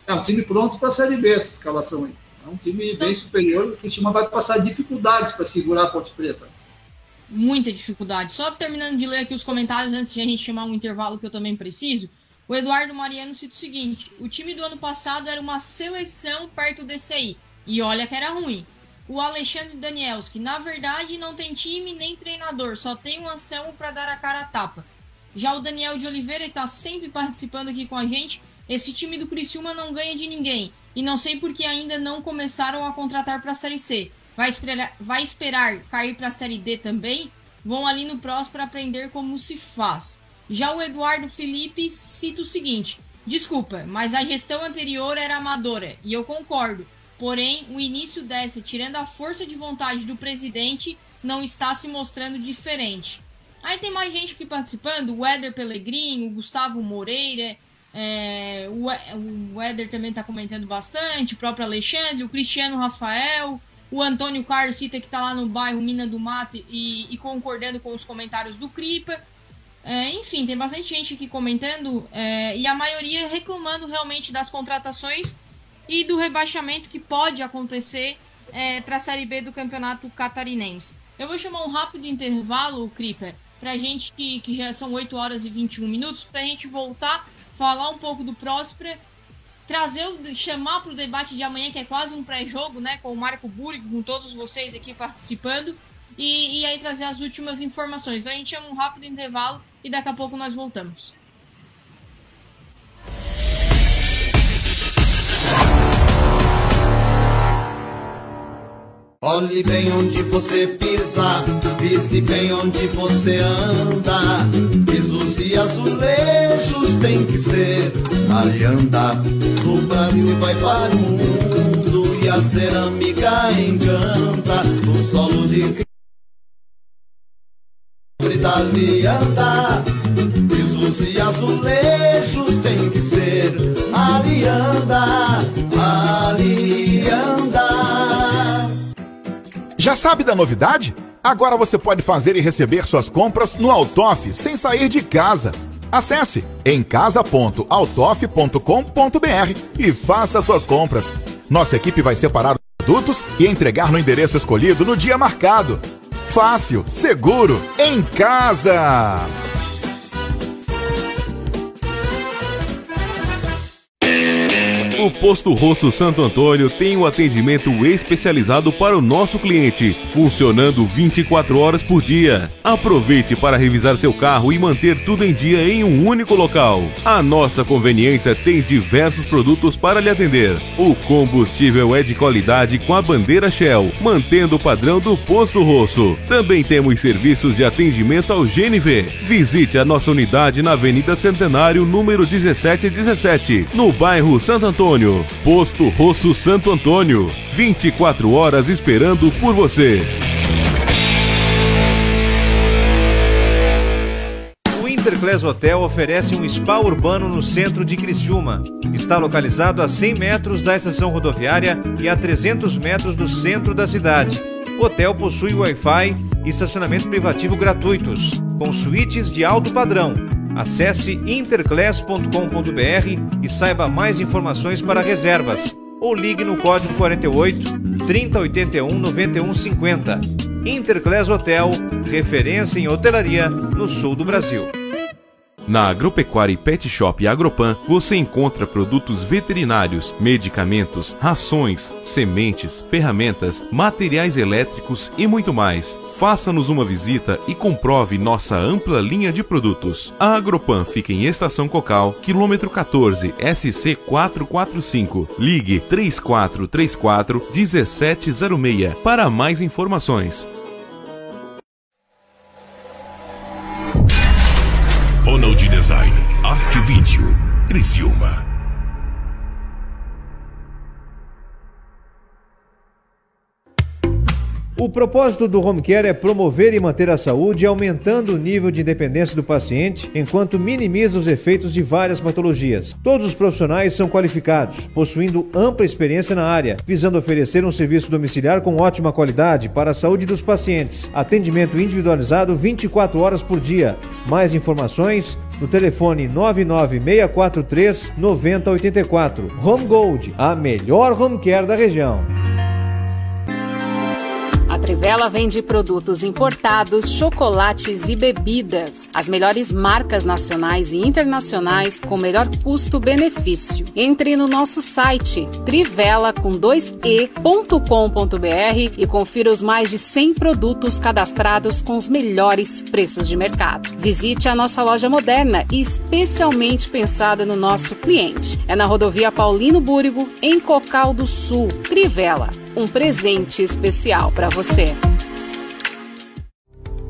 É um time pronto para Série B, essa escalação aí. É um time então, bem superior, o Cristina vai passar dificuldades para segurar a Ponte Preta muita dificuldade. Só terminando de ler aqui os comentários antes de a gente chamar um intervalo que eu também preciso. O Eduardo Mariano cita o seguinte: o time do ano passado era uma seleção perto desse aí. E olha que era ruim. O Alexandre Danielski, na verdade, não tem time nem treinador, só tem um Anselmo para dar a cara a tapa. Já o Daniel de Oliveira está sempre participando aqui com a gente. Esse time do Criciúma não ganha de ninguém. E não sei porque ainda não começaram a contratar para a Série C vai esperar, vai esperar cair para a Série D também, vão ali no próximo para aprender como se faz. Já o Eduardo Felipe cita o seguinte: desculpa, mas a gestão anterior era amadora, e eu concordo. Porém, o início dessa, tirando a força de vontade do presidente, não está se mostrando diferente. Aí tem mais gente aqui participando: o Éder Pellegrini, o Gustavo Moreira, é, o, o Éder também está comentando bastante, o próprio Alexandre, o Cristiano Rafael. O Antônio Carlos cita que está lá no bairro Mina do Mato e, e concordando com os comentários do Cripa. É, enfim, tem bastante gente aqui comentando é, e a maioria reclamando realmente das contratações e do rebaixamento que pode acontecer é, para a Série B do Campeonato Catarinense. Eu vou chamar um rápido intervalo, Cripa, para gente, que, que já são 8 horas e 21 minutos, para a gente voltar, falar um pouco do Próspera trazer, chamar para o debate de amanhã, que é quase um pré-jogo, né? Com o Marco Burg, com todos vocês aqui participando. E, e aí trazer as últimas informações. Então a gente chama um rápido intervalo e daqui a pouco nós voltamos. Olhe bem onde você pisa, pise bem onde você anda. Pisos e azulejos tem que ser alianda. O Brasil vai para o mundo e a cerâmica encanta. O solo de italiana. Pisos e azulejos tem que ser alianda, alianda. Já sabe da novidade? Agora você pode fazer e receber suas compras no Altoff sem sair de casa. Acesse emcasa.altoff.com.br e faça suas compras. Nossa equipe vai separar os produtos e entregar no endereço escolhido no dia marcado. Fácil, seguro, em casa! O Posto Rosso Santo Antônio tem um atendimento especializado para o nosso cliente, funcionando 24 horas por dia. Aproveite para revisar seu carro e manter tudo em dia em um único local. A nossa conveniência tem diversos produtos para lhe atender. O combustível é de qualidade com a bandeira Shell, mantendo o padrão do Posto Rosso. Também temos serviços de atendimento ao GNV. Visite a nossa unidade na Avenida Centenário, número 1717, no bairro Santo Antônio. Antônio. Posto Rosso Santo Antônio. 24 horas esperando por você. O Interclass Hotel oferece um spa urbano no centro de Criciúma. Está localizado a 100 metros da estação rodoviária e a 300 metros do centro da cidade. O hotel possui Wi-Fi e estacionamento privativo gratuitos, com suítes de alto padrão Acesse interclass.com.br e saiba mais informações para reservas ou ligue no código 48 3081 9150. Interclass Hotel, referência em hotelaria no sul do Brasil. Na Agropecuária e Pet Shop Agropan você encontra produtos veterinários, medicamentos, rações, sementes, ferramentas, materiais elétricos e muito mais. Faça-nos uma visita e comprove nossa ampla linha de produtos. A Agropan fica em Estação Cocal, quilômetro 14, SC 445. Ligue 3434 1706 para mais informações. Criciúma. O propósito do Home Care é promover e manter a saúde, aumentando o nível de independência do paciente, enquanto minimiza os efeitos de várias patologias. Todos os profissionais são qualificados, possuindo ampla experiência na área, visando oferecer um serviço domiciliar com ótima qualidade para a saúde dos pacientes. Atendimento individualizado 24 horas por dia. Mais informações no telefone 99643 9084. Home Gold, a melhor home care da região. Trivela vende produtos importados, chocolates e bebidas. As melhores marcas nacionais e internacionais com melhor custo-benefício. Entre no nosso site trivela com 2e.com.br e confira os mais de 100 produtos cadastrados com os melhores preços de mercado. Visite a nossa loja moderna e especialmente pensada no nosso cliente. É na rodovia Paulino Búrigo, em Cocal do Sul. Trivela um presente especial para você.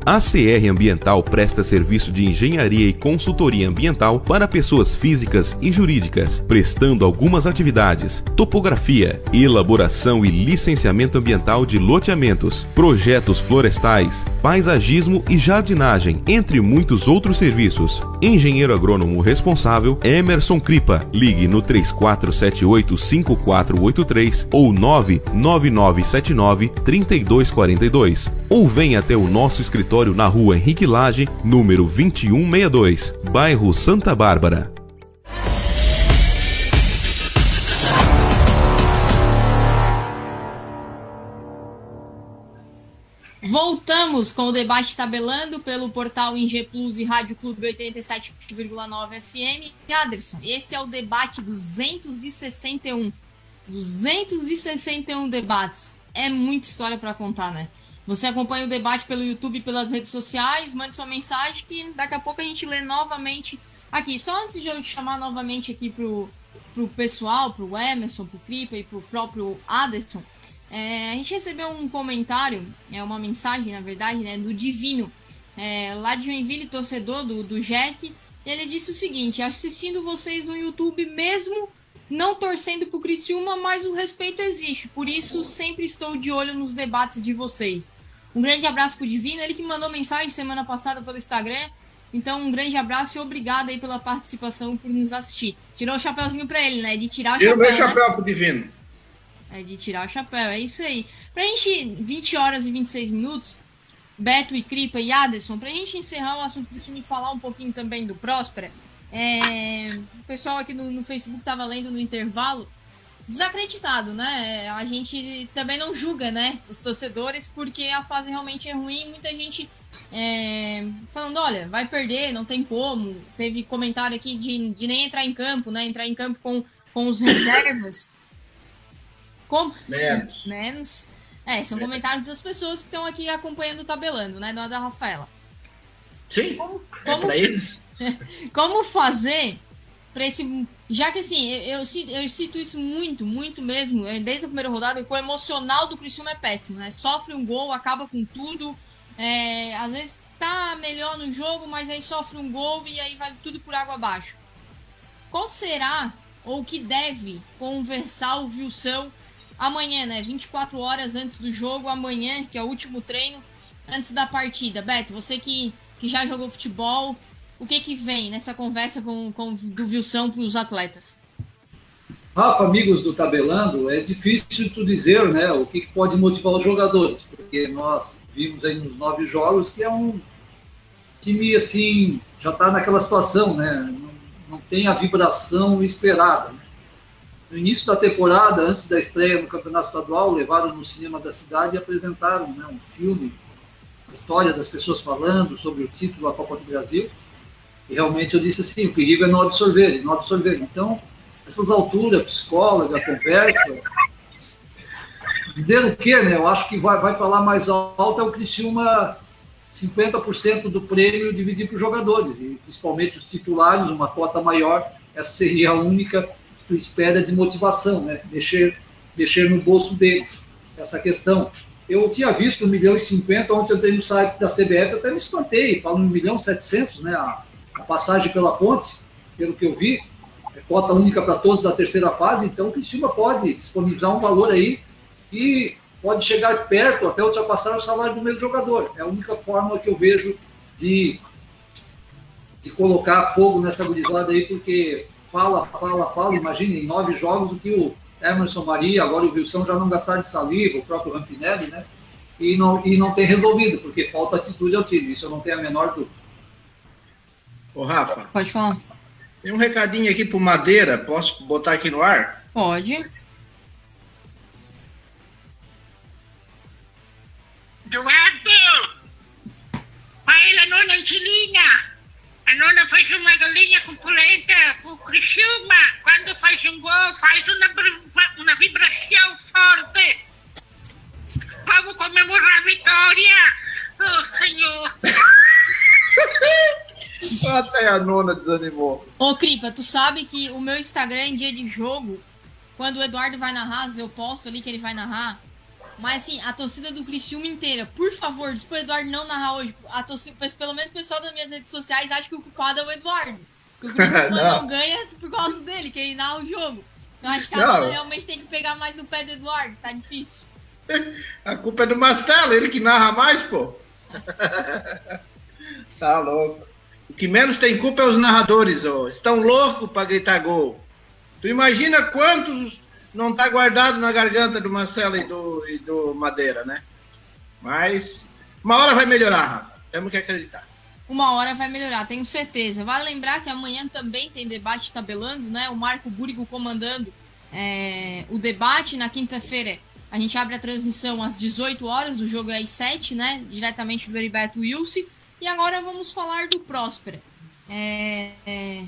A CR Ambiental presta serviço de engenharia e consultoria ambiental para pessoas físicas e jurídicas, prestando algumas atividades: topografia, elaboração e licenciamento ambiental de loteamentos, projetos florestais, paisagismo e jardinagem, entre muitos outros serviços. Engenheiro agrônomo responsável Emerson Cripa. Ligue no 3478-5483 ou 99979-3242 ou venha até o nosso escritório na rua Henrique Lage, número 2162, bairro Santa Bárbara. Voltamos com o debate tabelando pelo portal Inge Plus e Rádio Clube 87,9 FM. Aderson, esse é o debate 261. 261 debates. É muita história para contar, né? Você acompanha o debate pelo YouTube pelas redes sociais, mande sua mensagem que daqui a pouco a gente lê novamente aqui. Só antes de eu chamar novamente aqui pro, pro pessoal, pro Emerson, pro Cripa e pro próprio Aderson, é, a gente recebeu um comentário, é uma mensagem, na verdade, né, do Divino, é, lá de Joinville, torcedor do, do Jack. Ele disse o seguinte: assistindo vocês no YouTube, mesmo não torcendo pro Criciúma, mas o respeito existe. Por isso, sempre estou de olho nos debates de vocês. Um grande abraço pro Divino, ele que mandou mensagem semana passada pelo Instagram. Então, um grande abraço e obrigado aí pela participação por nos assistir. Tirou o chapéuzinho pra ele, né? De tirar o Tira chapéu. Tira o meu né? chapéu pro Divino. É de tirar o chapéu, é isso aí. Pra gente, 20 horas e 26 minutos, Beto e Cripa e Aderson, pra gente encerrar o assunto, eu me falar um pouquinho também do Próspera. É, o pessoal aqui no, no Facebook estava lendo no intervalo, desacreditado, né? A gente também não julga, né? Os torcedores, porque a fase realmente é ruim. Muita gente é, falando, olha, vai perder, não tem como. Teve comentário aqui de, de nem entrar em campo, né? Entrar em campo com com os reservas. Como... Menos. Menos. É, são comentários das pessoas que estão aqui acompanhando o tabelando, né? Não é da Rafaela. Sim. Como, É como, pra eles. como fazer para esse. Já que assim, eu, eu, isso muito, muito mesmo, eh, desde a primeira rodada, o emocional do Criciúma é péssimo, né? Sofre um gol, acaba com tudo. é, às vezes tá melhor no jogo, mas aí sofre um gol e aí vai tudo por água abaixo. Qual será, ou que deve, conversar o Vilsão amanhã, né? 24 horas antes do jogo, amanhã, que é o último treino, antes da partida. Beto, você que, que já jogou futebol, o que que vem nessa conversa com, com do Vilsão para os atletas? Rafa, amigos do Tabelando, é difícil tu dizer né, o que que pode motivar os jogadores, porque nós vimos aí nos nove jogos que é um time assim, já está naquela situação, né? Não, não tem a vibração esperada. né? No início da temporada, antes da estreia no Campeonato Estadual, levaram no cinema da cidade e apresentaram né, um filme, a história das pessoas falando sobre o título da Copa do Brasil. E realmente eu disse assim, o perigo é não absorver, não absorver. Então, essas alturas, psicóloga, conversa, dizer o quê, né? Eu acho que vai, vai falar mais alto é o Criciúma 50% do prêmio dividir para os jogadores, e principalmente os titulares, uma cota maior, essa seria a única espera de motivação, né? Mexer, mexer no bolso deles, essa questão. Eu tinha visto 1 milhão e 50, ontem eu entrei no site da CBF, eu até me espantei, falo 1 milhão e 700, né? A, a passagem pela ponte, pelo que eu vi, é cota única para todos da terceira fase, então o Criciúma pode disponibilizar um valor aí e pode chegar perto, até ultrapassar o salário do mesmo jogador. É a única forma que eu vejo de, de colocar fogo nessa gurizada aí, porque fala, fala, fala, imagine em nove jogos o que o Emerson Maria, agora o Wilson já não gastaram de saliva, o próprio Rampinelli, né? E não, e não tem resolvido, porque falta atitude ao time, isso eu não tenho a menor dúvida. Ô, Rafa, Pode falar. tem um recadinho aqui pro Madeira, posso botar aqui no ar? Pode. Eduardo! Pai, a nona enchilinha! A nona faz uma galinha com polenta pro Criciúma. Quando faz um gol, faz uma, uma vibração forte. Vamos comemorar a vitória! Oh, Senhor! Até a nona desanimou. Ô, Cripa, tu sabe que o meu Instagram em dia de jogo, quando o Eduardo vai narrar, eu posto ali que ele vai narrar. Mas assim, a torcida do Criciúma inteira, por favor, diz pro Eduardo não narrar hoje. A torcida, pelo menos o pessoal das minhas redes sociais acha que o culpado é o Eduardo. Que o Criciúma Não. não. ganha por causa dele, que ele narra o jogo. Eu acho que a dona realmente tem que pegar mais no pé do Eduardo, tá difícil. A culpa é do Mastelo, ele que narra mais, pô. tá louco. O que menos tem culpa é os narradores, ó. Estão loucos pra gritar gol. Tu imagina quantos não tá guardado na garganta do Marcelo e do, e do Madeira, né? Mas uma hora vai melhorar, Rafa. Temos que acreditar. Uma hora vai melhorar, tenho certeza. Vale lembrar que amanhã também tem debate tabelando, né? O Marco Búrigo comandando é, o debate. Na quinta-feira a gente abre a transmissão às 18 horas, o jogo é às 7, né? Diretamente do Heriberto Wilson. E agora vamos falar do Próspera. É, é,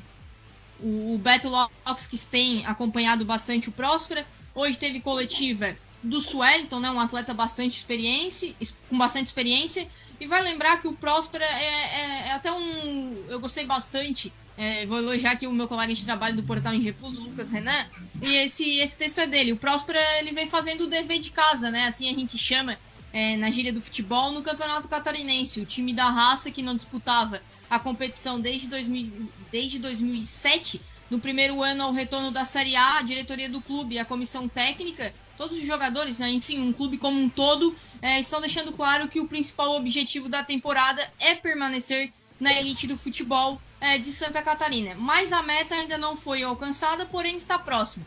o, o Beto Locks que tem acompanhado bastante o Próspera. Hoje teve coletiva do Suelton, né? Um atleta bastante experiência, com bastante experiência. E vai lembrar que o Próspera é, é- é até um. Eu gostei bastante. é, vou elogiar aqui o meu colega de trabalho do portal em Plus, o Lucas Renan. E esse, esse texto é dele. O Próspera ele vem fazendo o dever de casa, né? Assim a gente chama é, na gíria do futebol no Campeonato Catarinense. O time da raça que não disputava a competição desde, 2000, desde 2007. No primeiro ano ao retorno da Série A, a diretoria do clube, a comissão técnica, todos os jogadores, né, enfim, um clube como um todo, é, estão deixando claro que o principal objetivo da temporada é permanecer na elite do futebol é, de Santa Catarina. Mas a meta ainda não foi alcançada, porém está próxima.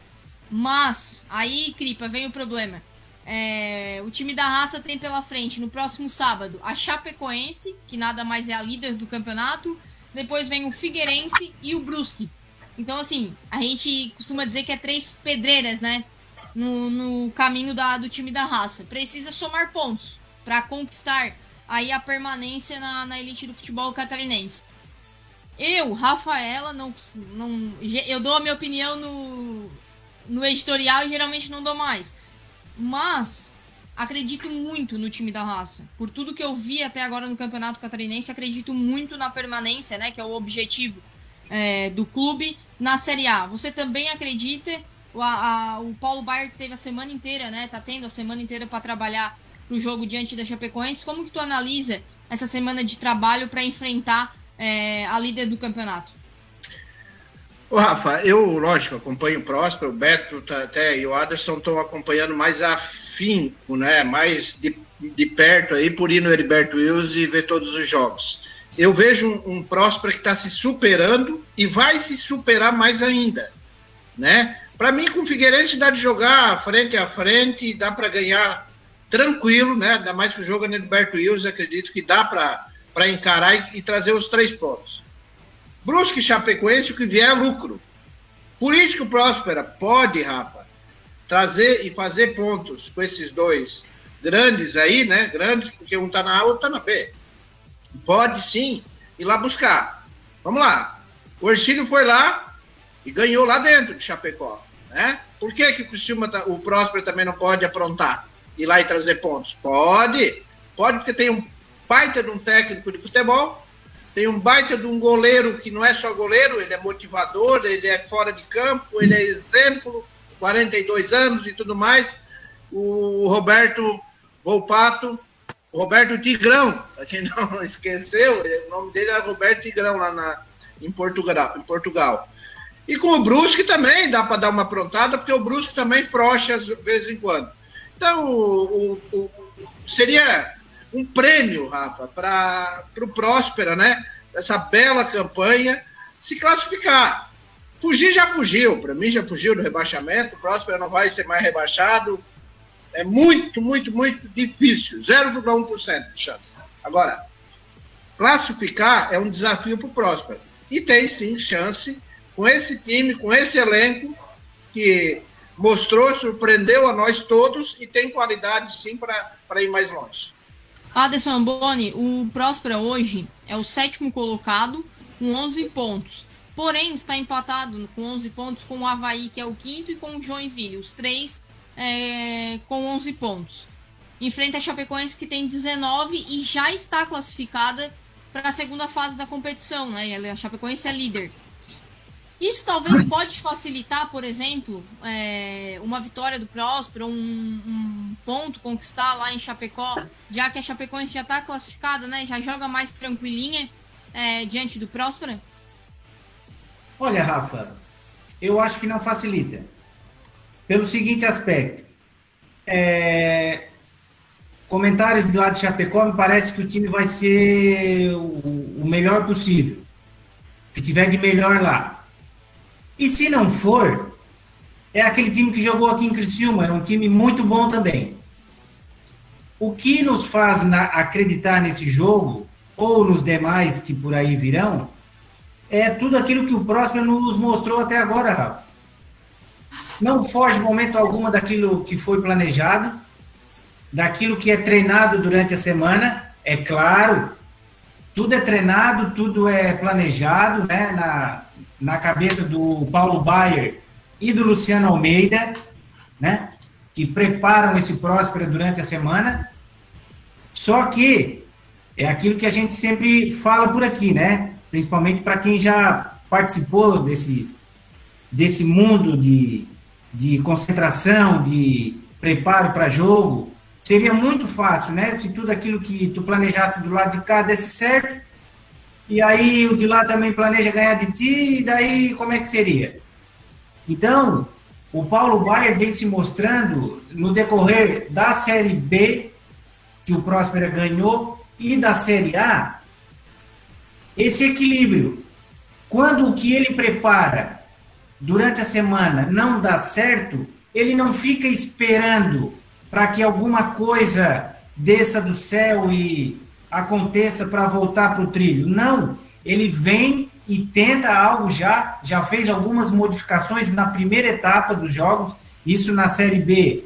Mas, aí, Cripa, vem o problema. É, o time da raça tem pela frente no próximo sábado a Chapecoense, que nada mais é a líder do campeonato. Depois vem o Figueirense e o Brusque. Então, assim, a gente costuma dizer que é três pedreiras, né? No, no caminho da, do time da raça. Precisa somar pontos para conquistar aí a permanência na, na elite do futebol catarinense. Eu, Rafaela, não, não. Eu dou a minha opinião no, no editorial e geralmente não dou mais. Mas acredito muito no time da raça. Por tudo que eu vi até agora no Campeonato Catarinense, acredito muito na permanência, né? Que é o objetivo é, do clube na Série A. Você também acredita? O, a, o Paulo Baier que teve a semana inteira, né? Tá tendo a semana inteira para trabalhar pro jogo diante da Chapecoense. Como que tu analisa essa semana de trabalho para enfrentar é, a líder do campeonato? Ô, Rafa, eu, lógico, acompanho o Próspero, o Beto tá, até e o Aderson estão acompanhando mais afinco, né? Mais de, de perto aí, por ir no Heriberto Wills e ver todos os jogos. Eu vejo um, um Próspero que está se superando e vai se superar mais ainda, né? Para mim, com o Figueirense dá de jogar frente a frente, dá para ganhar tranquilo, né? Ainda mais que o jogo é no Heriberto Wills, acredito que dá para encarar e, e trazer os três pontos. Brusque e Chapecoense, o que vier é lucro. Por isso que o Próspera pode, Rafa, trazer e fazer pontos com esses dois grandes aí, né? Grandes, porque um tá na A, outro tá na B. Pode sim ir lá buscar. Vamos lá. O Ercílio foi lá e ganhou lá dentro de Chapecó, né? Por que, que o, tá, o Próspera também não pode aprontar? Ir lá e trazer pontos? Pode. Pode porque tem um baita de um técnico de futebol tem um baita de um goleiro que não é só goleiro, ele é motivador, ele é fora de campo, ele é exemplo, 42 anos e tudo mais. O Roberto Volpato, Roberto Tigrão, para quem não esqueceu, o nome dele era Roberto Tigrão lá na, em, Portugal, em Portugal. E com o Brusque também dá para dar uma aprontada, porque o Brusque também frocha de vez em quando. Então, o, o, o, seria um prêmio, Rafa, para o Próspera, né? Essa bela campanha, se classificar. Fugir já fugiu, para mim já fugiu do rebaixamento, o Próspera não vai ser mais rebaixado. É muito, muito, muito difícil, 0,1% de chance. Agora, classificar é um desafio para o Próspera. E tem sim chance com esse time, com esse elenco que mostrou, surpreendeu a nós todos e tem qualidade sim para ir mais longe. Aderson Amboni, o Próspera hoje é o sétimo colocado com 11 pontos. Porém, está empatado com 11 pontos com o Havaí, que é o quinto, e com o Joinville, os três é, com 11 pontos. Enfrenta a Chapecoense, que tem 19 e já está classificada para a segunda fase da competição. Né? A Chapecoense é líder. Isso talvez pode facilitar, por exemplo, é, uma vitória do Próspero, um, um, ponto conquistar lá em Chapecó, já que a Chapecoense já está classificada, né? Já joga mais tranquilinha é, diante do Próspero? Olha, Rafa, eu acho que não facilita. Pelo seguinte aspecto. É, comentários do lado de Chapecó, me parece que o time vai ser o, o melhor possível. Que tiver de melhor lá. E se não for, é aquele time que jogou aqui em Criciúma, é um time muito bom também. O que nos faz acreditar nesse jogo, ou nos demais que por aí virão, é tudo aquilo que o Próximo nos mostrou até agora, Rafa. Não foge momento alguma daquilo que foi planejado, daquilo que é treinado durante a semana, é claro, tudo é treinado, tudo é planejado, né, na, na cabeça do Paulo Baier e do Luciano Almeida, né? Que preparam esse Próspera durante a semana. Só que é aquilo que a gente sempre fala por aqui, né? Principalmente para quem já participou desse, desse mundo de, de concentração, de preparo para jogo. Seria muito fácil, né? Se tudo aquilo que tu planejasse do lado de cá desse certo, e aí o de lá também planeja ganhar de ti, e daí como é que seria? Então, o Paulo Baier vem se mostrando no decorrer da Série B, que o Próspera ganhou, e da Série A, esse equilíbrio. Quando o que ele prepara durante a semana não dá certo, ele não fica esperando para que alguma coisa desça do céu e aconteça para voltar para o trilho. Não, ele vem e tenta algo já, já fez algumas modificações na primeira etapa dos jogos, isso na Série B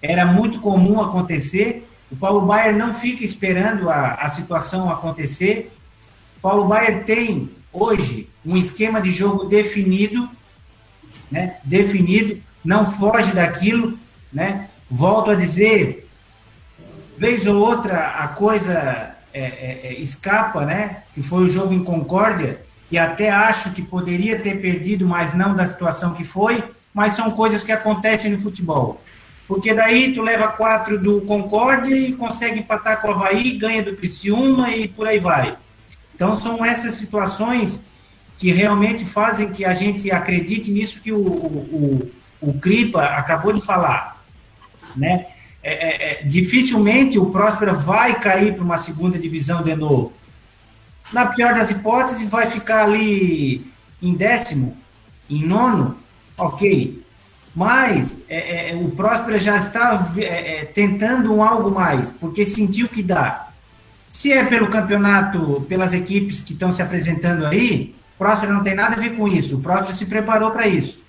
era muito comum acontecer. O Paulo Baier não fica esperando a, a situação acontecer. O Paulo Baier tem hoje um esquema de jogo definido, né, definido, não foge daquilo, né? Volto a dizer, vez ou outra a coisa é, escapa, né? Que foi o jogo em Concórdia, que até acho que poderia ter perdido, mas não da situação que foi, mas são coisas que acontecem no futebol. Porque daí tu leva quatro do Concórdia e consegue empatar com o Havaí, ganha do Criciúma e por aí vai. Então são essas situações que realmente fazem que a gente acredite nisso que o, o, o, o Cripa acabou de falar. Né? É, é, é, dificilmente o Próspera vai cair para uma segunda divisão de novo. Na pior das hipóteses, vai ficar ali em décimo, em nono, ok. Mas é, é, o Próspera já está é, tentando um algo mais, porque sentiu que dá. Se é pelo campeonato, pelas equipes que estão se apresentando aí, o Próspera não tem nada a ver com isso. O Próspera se preparou para isso,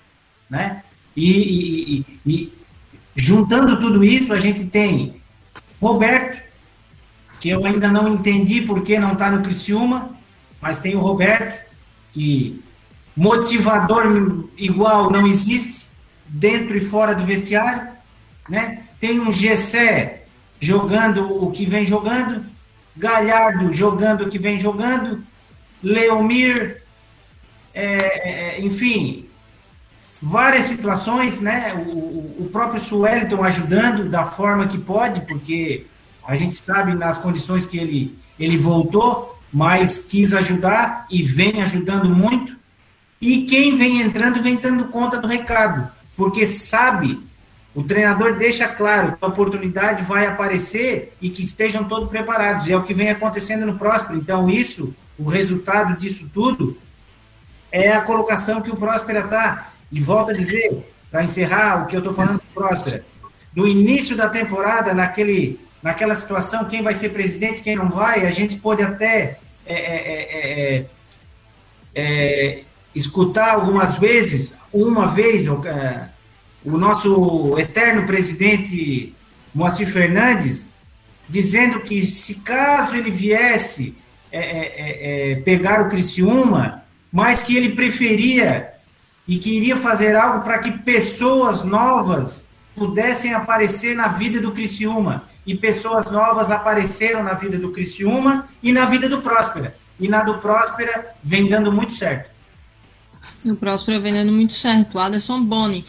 né? E, e, e, e, juntando tudo isso, a gente tem Roberto, que eu ainda não entendi por que não está no Criciúma, mas tem o Roberto, que motivador igual não existe, dentro e fora do vestiário, né? Tem um Gessé jogando o que vem jogando, Galhardo jogando o que vem jogando, Leomir, é, é, enfim, várias situações, né? O, o próprio Sueliton ajudando da forma que pode, porque a gente sabe nas condições que ele, ele voltou, mas quis ajudar e vem ajudando muito. E quem vem entrando vem dando conta do recado, porque sabe o treinador deixa claro que a oportunidade vai aparecer e que estejam todos preparados. E é o que vem acontecendo no Próspero. Então, isso, o resultado disso tudo, é a colocação que o Próspera está. E volto a dizer, para encerrar o que eu estou falando do Próspera, no início da temporada, naquele, naquela situação, quem vai ser presidente, quem não vai, a gente pode até é, é, é, é escutar algumas vezes, uma vez, o nosso eterno presidente Moacir Fernandes, dizendo que se caso ele viesse é, é, é, é, pegar o Criciúma, mas que ele preferia e que iria fazer algo para que pessoas novas pudessem aparecer na vida do Criciúma. E pessoas novas apareceram na vida do Criciúma e na vida do Próspera. E na do Próspera vem dando muito certo. O Próspera vem dando muito certo. Aderson Boni.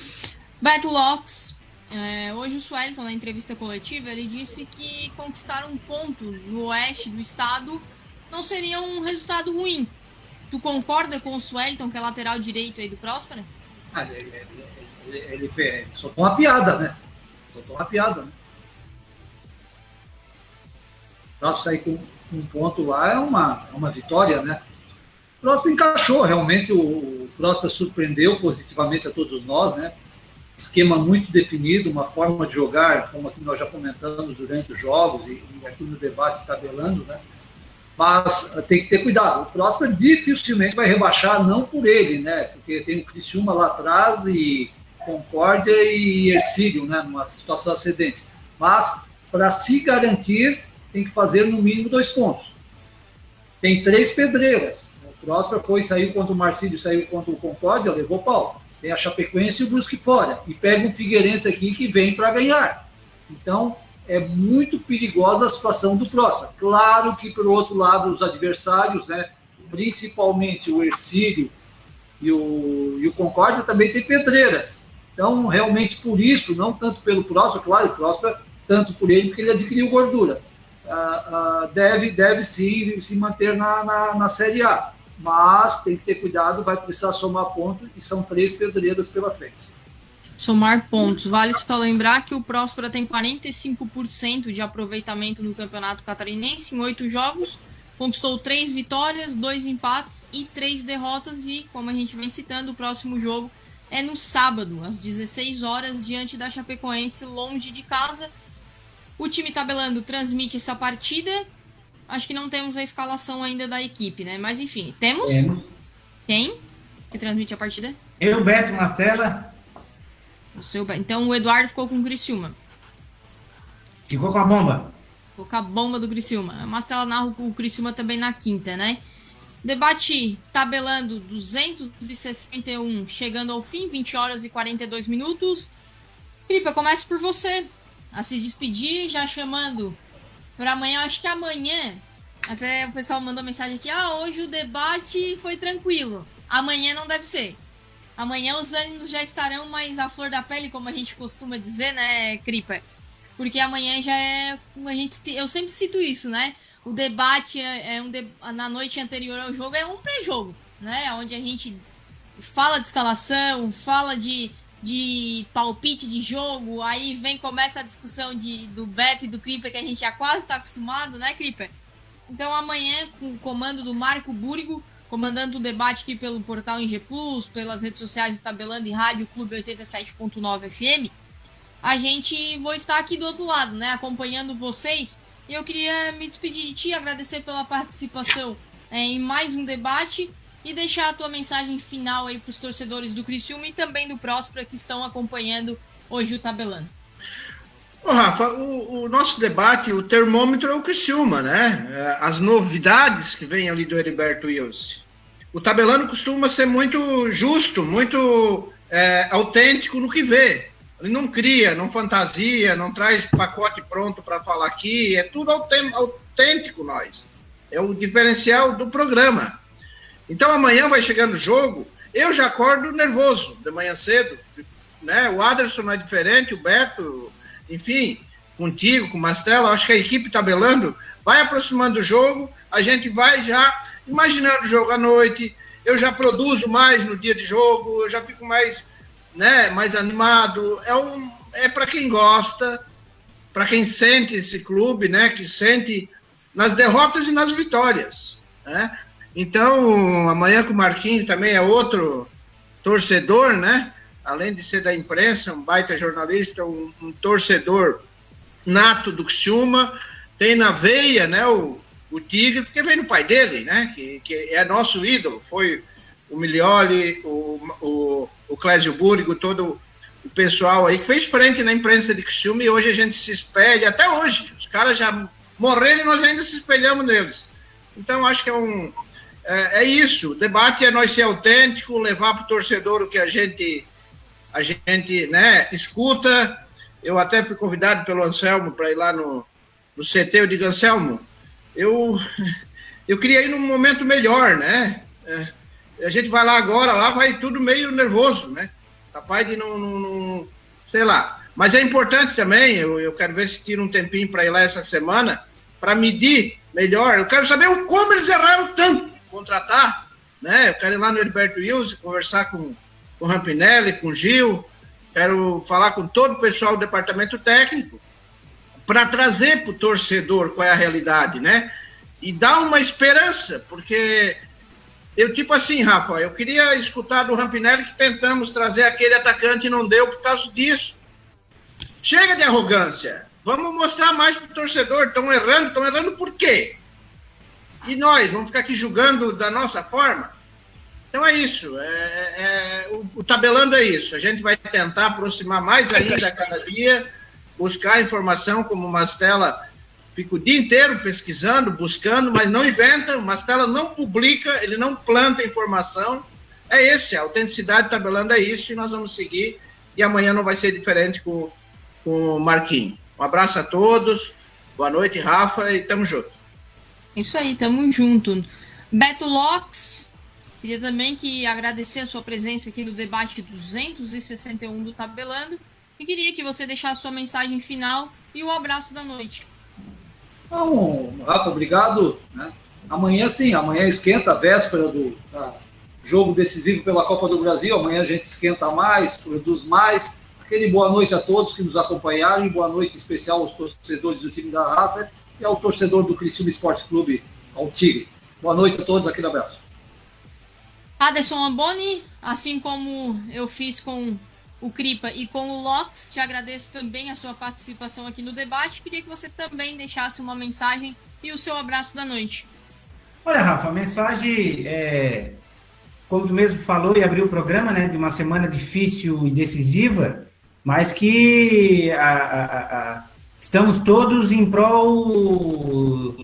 Beto Locks, é, hoje o Suelton, na entrevista coletiva, ele disse que conquistar um ponto no oeste do estado não seria um resultado ruim. Tu concorda com o Suelton, que é lateral direito aí do Próspera? Ah, ele, ele, ele, ele soltou uma piada, né? Soltou uma piada, né? Próximo sair com um ponto lá é uma, é uma vitória, né? O Próspero encaixou, realmente o, o Próspero surpreendeu positivamente a todos nós, né? esquema muito definido, uma forma de jogar, como aqui nós já comentamos durante os jogos e, e aqui no debate tabelando, né? Mas tem que ter cuidado. O Próspero dificilmente vai rebaixar, não por ele, né? Porque tem o Criciúma lá atrás e Concórdia e Ercílio, né? Numa situação ascendente. Mas, para se garantir, tem que fazer no mínimo dois pontos. Tem três pedreiras. O Próspero foi, saiu contra o Marcílio, saiu contra o Concórdia, levou pau tem a Chapecoense e o Brusque fora. E pega um Figueirense aqui que vem para ganhar. Então, é muito perigosa a situação do próximo. Claro que, por outro lado, os adversários, né, principalmente o Ercílio e o, e o Concórdia, também tem pedreiras. Então, realmente, por isso, não tanto pelo próximo, claro, o próximo, tanto por ele, porque ele adquiriu gordura. Ah, ah, deve, deve sim se manter na, na, na Série A mas tem que ter cuidado, vai precisar somar pontos e são três pedreiras pela frente. Somar pontos. Vale só lembrar que o Próspera tem 45% de aproveitamento no Campeonato Catarinense em oito jogos. Conquistou três vitórias, dois empates e três derrotas. E, como a gente vem citando, o próximo jogo é no sábado, às 16 horas, diante da Chapecoense, longe de casa. O time tabelando transmite essa partida Acho que não temos a escalação ainda da equipe, né? Mas enfim, temos. temos. Quem que transmite a partida? Eu, Beto Mastella. O seu Então o Eduardo ficou com o Criciúma. Ficou com a bomba. Ficou com a bomba do Criciúma. A Mastella narra o Criciúma também na quinta, né? Debate tabelando 261, chegando ao fim, 20 horas e 42 minutos. Felipe, eu começo por você. A se despedir, já chamando para amanhã. Acho que amanhã, até o pessoal mandou mensagem aqui: ah, hoje o debate foi tranquilo. Amanhã não deve ser. Amanhã os ânimos já estarão mais à flor da pele, como a gente costuma dizer, né, Creeper? Porque amanhã já é. A gente, eu sempre cito isso, né? O debate é, é um de, na noite anterior ao jogo é um pré-jogo, né? Onde a gente fala de escalação, fala de, de palpite de jogo, aí vem, começa a discussão de, do Beto e do Creeper, que a gente já quase está acostumado, né, Creeper? Então amanhã, com o comando do Marco Burgo, comandando o debate aqui pelo portal Inge Plus, pelas redes sociais do Tabelando e Rádio Clube 87.9 FM, a gente vou estar aqui do outro lado, né, acompanhando vocês. E eu queria me despedir de ti, agradecer pela participação é, em mais um debate e deixar a tua mensagem final aí para os torcedores do Criciúma e também do Próspera que estão acompanhando hoje o Tabelando. Ô, Rafa, o, o, nosso debate, o termômetro é o Criciúma, né? É, as novidades que vêm ali do Heriberto Wilson. O tabelano costuma ser muito justo, muito é, autêntico no que vê. Ele não cria, não fantasia, não traz pacote pronto para falar aqui. É tudo autêntico nós. É o diferencial do programa. Então amanhã vai chegando o jogo, eu já acordo nervoso de manhã cedo. Né? O Aderson não é diferente, o Beto, enfim, contigo, com o acho que a equipe tabelando vai aproximando do jogo, a gente vai já imaginando o jogo à noite, eu já produzo mais no dia de jogo, eu já fico mais, né, mais animado. É, um, é para quem gosta, para quem sente esse clube, né, que sente nas derrotas e nas vitórias, né? Então, amanhã com o Marquinhos também é outro torcedor, né? Além de ser da imprensa, um baita jornalista, um, um torcedor nato do Xuma, tem na veia, né, o, o Tigre, porque vem no pai dele, né, que, que é nosso ídolo, foi o Milioli, o, o, o Clésio Burgo, todo o pessoal aí que fez frente na imprensa de Xuma e hoje a gente se espelha, até hoje, os caras já morreram e nós ainda se espelhamos neles. Então acho que é um, é, é isso, o debate é nós ser autêntico, levar para o torcedor o que a gente a gente né, escuta. Eu até fui convidado pelo Anselmo para ir lá no, no CT. Eu digo, Anselmo, eu, eu queria ir num momento melhor, né? É, a gente vai lá agora, lá vai tudo meio nervoso, né? Capaz de não, não, não sei lá. Mas é importante também, eu, eu quero ver se tira um tempinho para ir lá essa semana, para medir melhor. Eu quero saber como eles erraram tanto contratar, né? Eu quero ir lá no Heriberto Wilson, conversar com com o Rampinelli, com o Gil, quero falar com todo o pessoal do departamento técnico para trazer para o torcedor qual é a realidade, né? E dar uma esperança, porque eu, tipo assim, Rafa, eu queria escutar do Rampinelli que tentamos trazer aquele atacante e não deu por causa disso. Chega de arrogância. Vamos mostrar mais para o torcedor. Estão errando, estão errando por quê? E nós, vamos ficar aqui julgando da nossa forma? Então é isso. É, é, é, o, o, tabelando é isso. A gente vai tentar aproximar mais ainda cada dia, buscar informação, como o Mastela fica o dia inteiro pesquisando, buscando, mas não inventa. O Mastela não publica, ele não planta informação. É esse, a autenticidade do tabelando é isso, e nós vamos seguir. E amanhã não vai ser diferente com, com o Marquinhos. Um abraço a todos. Boa noite, Rafa, e tamo junto. Isso aí, tamo junto. Beto Locks, Queria também que agradecer a sua presença aqui no debate 261 do Tabelando e queria que você deixasse a sua mensagem final e o um abraço da noite. Então, Rafa, obrigado. Né? Amanhã sim, amanhã esquenta véspera do jogo decisivo pela Copa do Brasil. Amanhã a gente esquenta mais, produz mais. Aquele boa noite a todos que nos acompanharam e boa noite especial aos torcedores do time da raça e ao torcedor do Criciúma Esporte Clube, ao Tigre. Boa noite a todos, aquele abraço. Aderson Amboni, assim como eu fiz com o Cripa e com o Lox, te agradeço também a sua participação aqui no debate. Queria que você também deixasse uma mensagem e o seu abraço da noite. Olha, Rafa, a mensagem é, como tu mesmo falou e abriu o programa, né, de uma semana difícil e decisiva, mas que a, a, a, estamos todos em prol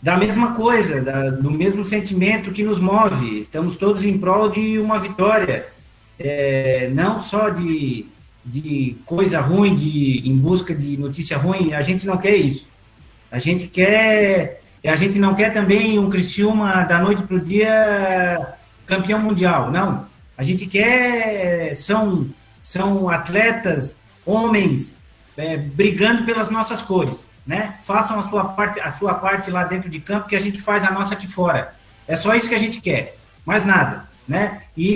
da mesma coisa, da, do mesmo sentimento que nos move. Estamos todos em prol de uma vitória, é, não só de, de coisa ruim, de, em busca de notícia ruim. A gente não quer isso. A gente quer, a gente não quer também um Criciúma da noite para o dia campeão mundial, não. A gente quer são são atletas, homens é, brigando pelas nossas cores né? Façam a sua parte, a sua parte lá dentro de campo que a gente faz a nossa aqui fora. É só isso que a gente quer, mais nada, né? E,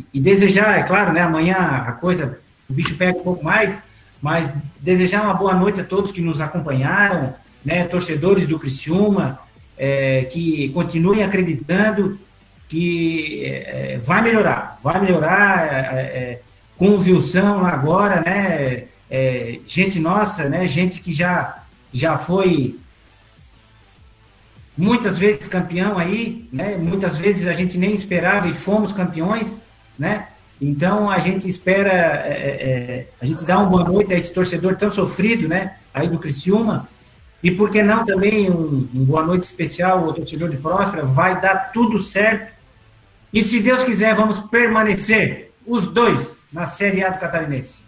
e, e desejar, é claro, né? Amanhã a coisa, o bicho pega um pouco mais, mas desejar uma boa noite a todos que nos acompanharam, né? Torcedores do Criciúma, é, que continuem acreditando que é, vai melhorar, vai melhorar é, é com o Wilson agora, né? É, gente nossa, né, gente que já, já foi muitas vezes campeão aí, né, muitas vezes a gente nem esperava e fomos campeões, né, então a gente espera, é, é, é a gente dá uma boa noite a esse torcedor tão sofrido, né, aí do Criciúma, e por que não também um, um boa noite especial ao torcedor de Próspera, vai dar tudo certo, e se Deus quiser, vamos permanecer, os dois, na Série A do Catarinense.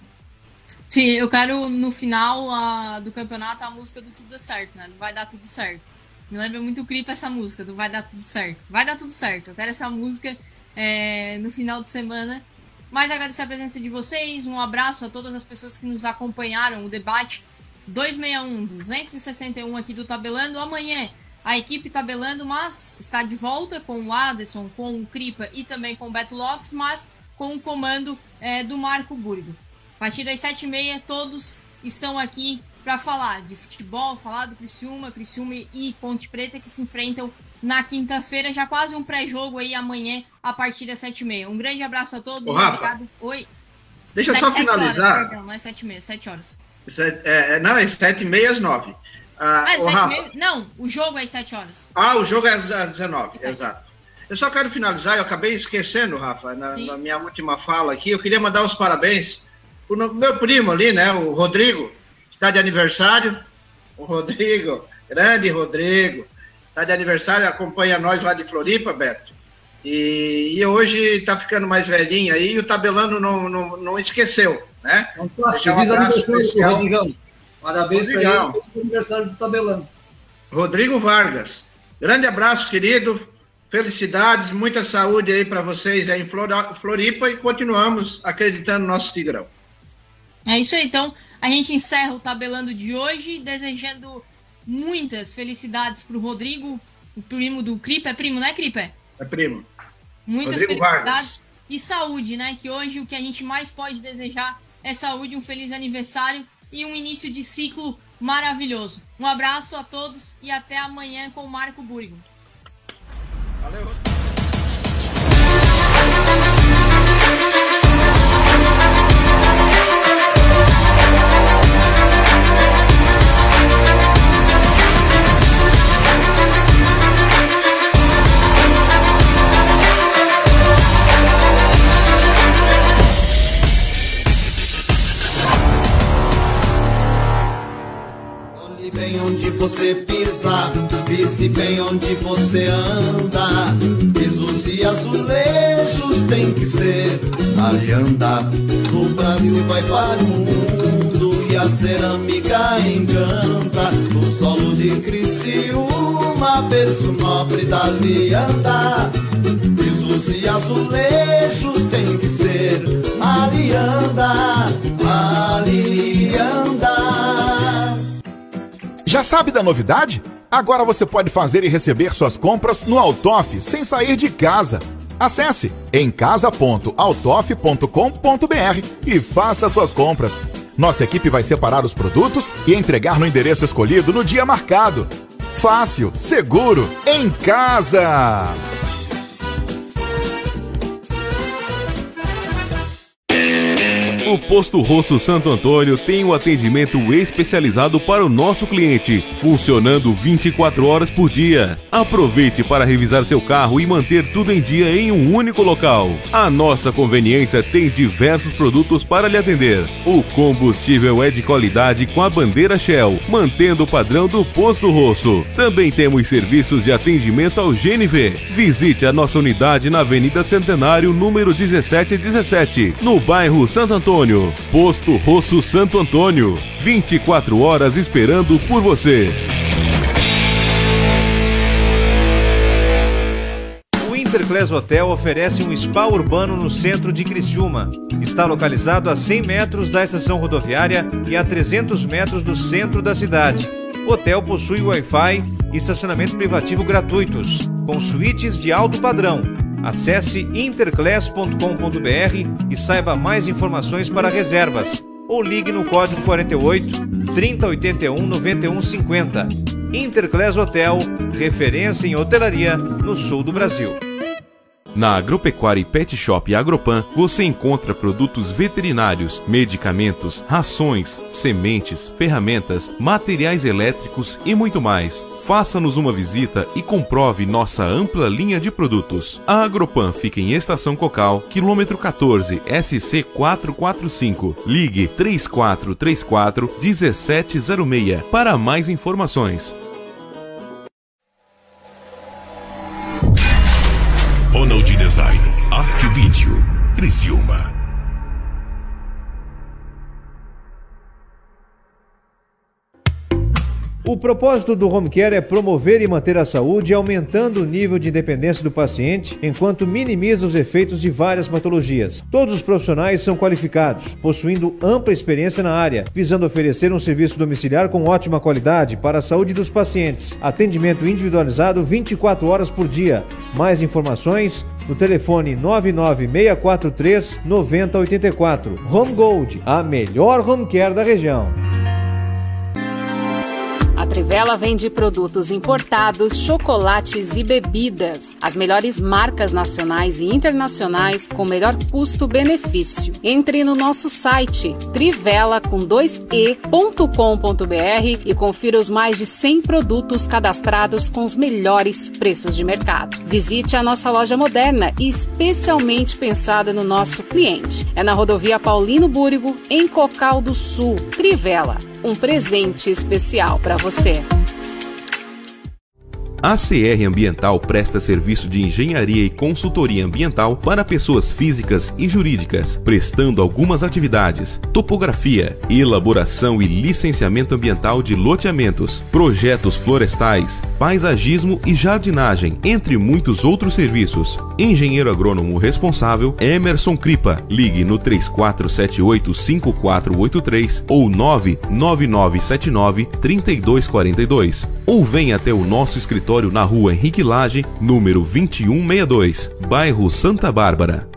Sim, eu quero no final uh, do campeonato a música do Tudo Certo, né? Vai dar tudo certo. Me lembra muito o clipe essa música, do Vai Dar Tudo Certo. Vai dar tudo certo. Eu quero essa música é, no final de semana. Mas agradecer a presença de vocês, um abraço a todas as pessoas que nos acompanharam, o debate 261, 261 aqui do Tabelando. Amanhã a equipe tabelando, mas está de volta com o Aderson, com o Cripa e também com o Beto Lopes, mas com o comando é, do Marco Burgo. A partir das sete e meia, todos estão aqui para falar de futebol, falar do Criciúma, Criciúma e Ponte Preta que se enfrentam na quinta-feira, já quase um pré-jogo aí amanhã a partir das sete e meia. Um grande abraço a todos. Ô, Rafa, Oi. Deixa eu só finalizar. Horas, perdão, não é sete e meia, sete horas. Sete, é, é, não, é sete e meia às nove. Ah, ah é Rafa, meia? Não, o jogo é às sete horas. Ah, o jogo é às 19, é. exato. Eu só quero finalizar, eu acabei esquecendo, Rafa, na, na minha última fala aqui, eu queria mandar os parabéns o meu primo ali, né, o Rodrigo, está de aniversário. O Rodrigo, grande Rodrigo, está de aniversário, acompanha nós lá de Floripa, Beto. E, e hoje está ficando mais velhinho aí e o tabelando não, não, não esqueceu, né? Então, tá, um abraço especial. Rodrigão. Parabéns para ele aniversário do tabelando. Rodrigo Vargas. Grande abraço, querido. Felicidades, muita saúde aí para vocês aí em Floripa e continuamos acreditando no nosso Tigrão. É isso aí, então a gente encerra o tabelando de hoje, desejando muitas felicidades para o Rodrigo, o primo do Cripe. É primo, né, Cripe? É primo. Muitas Rodrigo felicidades Vargas. e saúde, né? Que hoje o que a gente mais pode desejar é saúde, um feliz aniversário e um início de ciclo maravilhoso. Um abraço a todos e até amanhã com o Marco Burigo. Valeu. Nobre da lianda. Pisos e azulejos tem que ser alianda, alianda. Já sabe da novidade? Agora você pode fazer e receber suas compras no Altoff sem sair de casa. Acesse emcasa.altoff.com.br e faça suas compras. Nossa equipe vai separar os produtos e entregar no endereço escolhido no dia marcado. Fácil, seguro, em casa! O Posto Rosso Santo Antônio tem o um atendimento especializado para o nosso cliente, funcionando 24 horas por dia. Aproveite para revisar seu carro e manter tudo em dia em um único local. A nossa conveniência tem diversos produtos para lhe atender. O combustível é de qualidade com a bandeira Shell, mantendo o padrão do Posto Rosso. Também temos serviços de atendimento ao GNV. Visite a nossa unidade na Avenida Centenário, número 1717, no bairro Santo Antônio. Antônio. Posto Rosso Santo Antônio. 24 horas esperando por você. O Interclass Hotel oferece um spa urbano no centro de Criciúma. Está localizado a 100 metros da estação rodoviária e a 300 metros do centro da cidade. O hotel possui Wi-Fi e estacionamento privativo gratuitos, com suítes de alto padrão Acesse interclass.com.br e saiba mais informações para reservas ou ligue no código 48 3081 9150. Interclass Hotel, referência em hotelaria no sul do Brasil. Na Agropecuária Pet Shop Agropan você encontra produtos veterinários, medicamentos, rações, sementes, ferramentas, materiais elétricos e muito mais. Faça-nos uma visita e comprove nossa ampla linha de produtos. A Agropan fica em Estação Cocal, quilômetro 14, SC 445. Ligue 3434 1706 para mais informações. Vídeo, Criciúma. O propósito do Home Care é promover e manter a saúde, aumentando o nível de independência do paciente, enquanto minimiza os efeitos de várias patologias. Todos os profissionais são qualificados, possuindo ampla experiência na área, visando oferecer um serviço domiciliar com ótima qualidade para a saúde dos pacientes. Atendimento individualizado 24 horas por dia. Mais informações no telefone 99643 9084. Home Gold, a melhor home care da região. Trivela vende produtos importados, chocolates e bebidas. As melhores marcas nacionais e internacionais com melhor custo-benefício. Entre no nosso site trivela com 2e.com.br e confira os mais de 100 produtos cadastrados com os melhores preços de mercado. Visite a nossa loja moderna e especialmente pensada no nosso cliente. É na rodovia Paulino Búrigo, em Cocal do Sul. Trivela um presente especial para você. A CR Ambiental presta serviço de engenharia e consultoria ambiental para pessoas físicas e jurídicas, prestando algumas atividades: topografia, elaboração e licenciamento ambiental de loteamentos, projetos florestais, paisagismo e jardinagem, entre muitos outros serviços. Engenheiro agrônomo responsável Emerson Cripa. Ligue no 3478-5483 ou 99979-3242 ou venha até o nosso escritório na rua Henrique Lage, número 2162, bairro Santa Bárbara.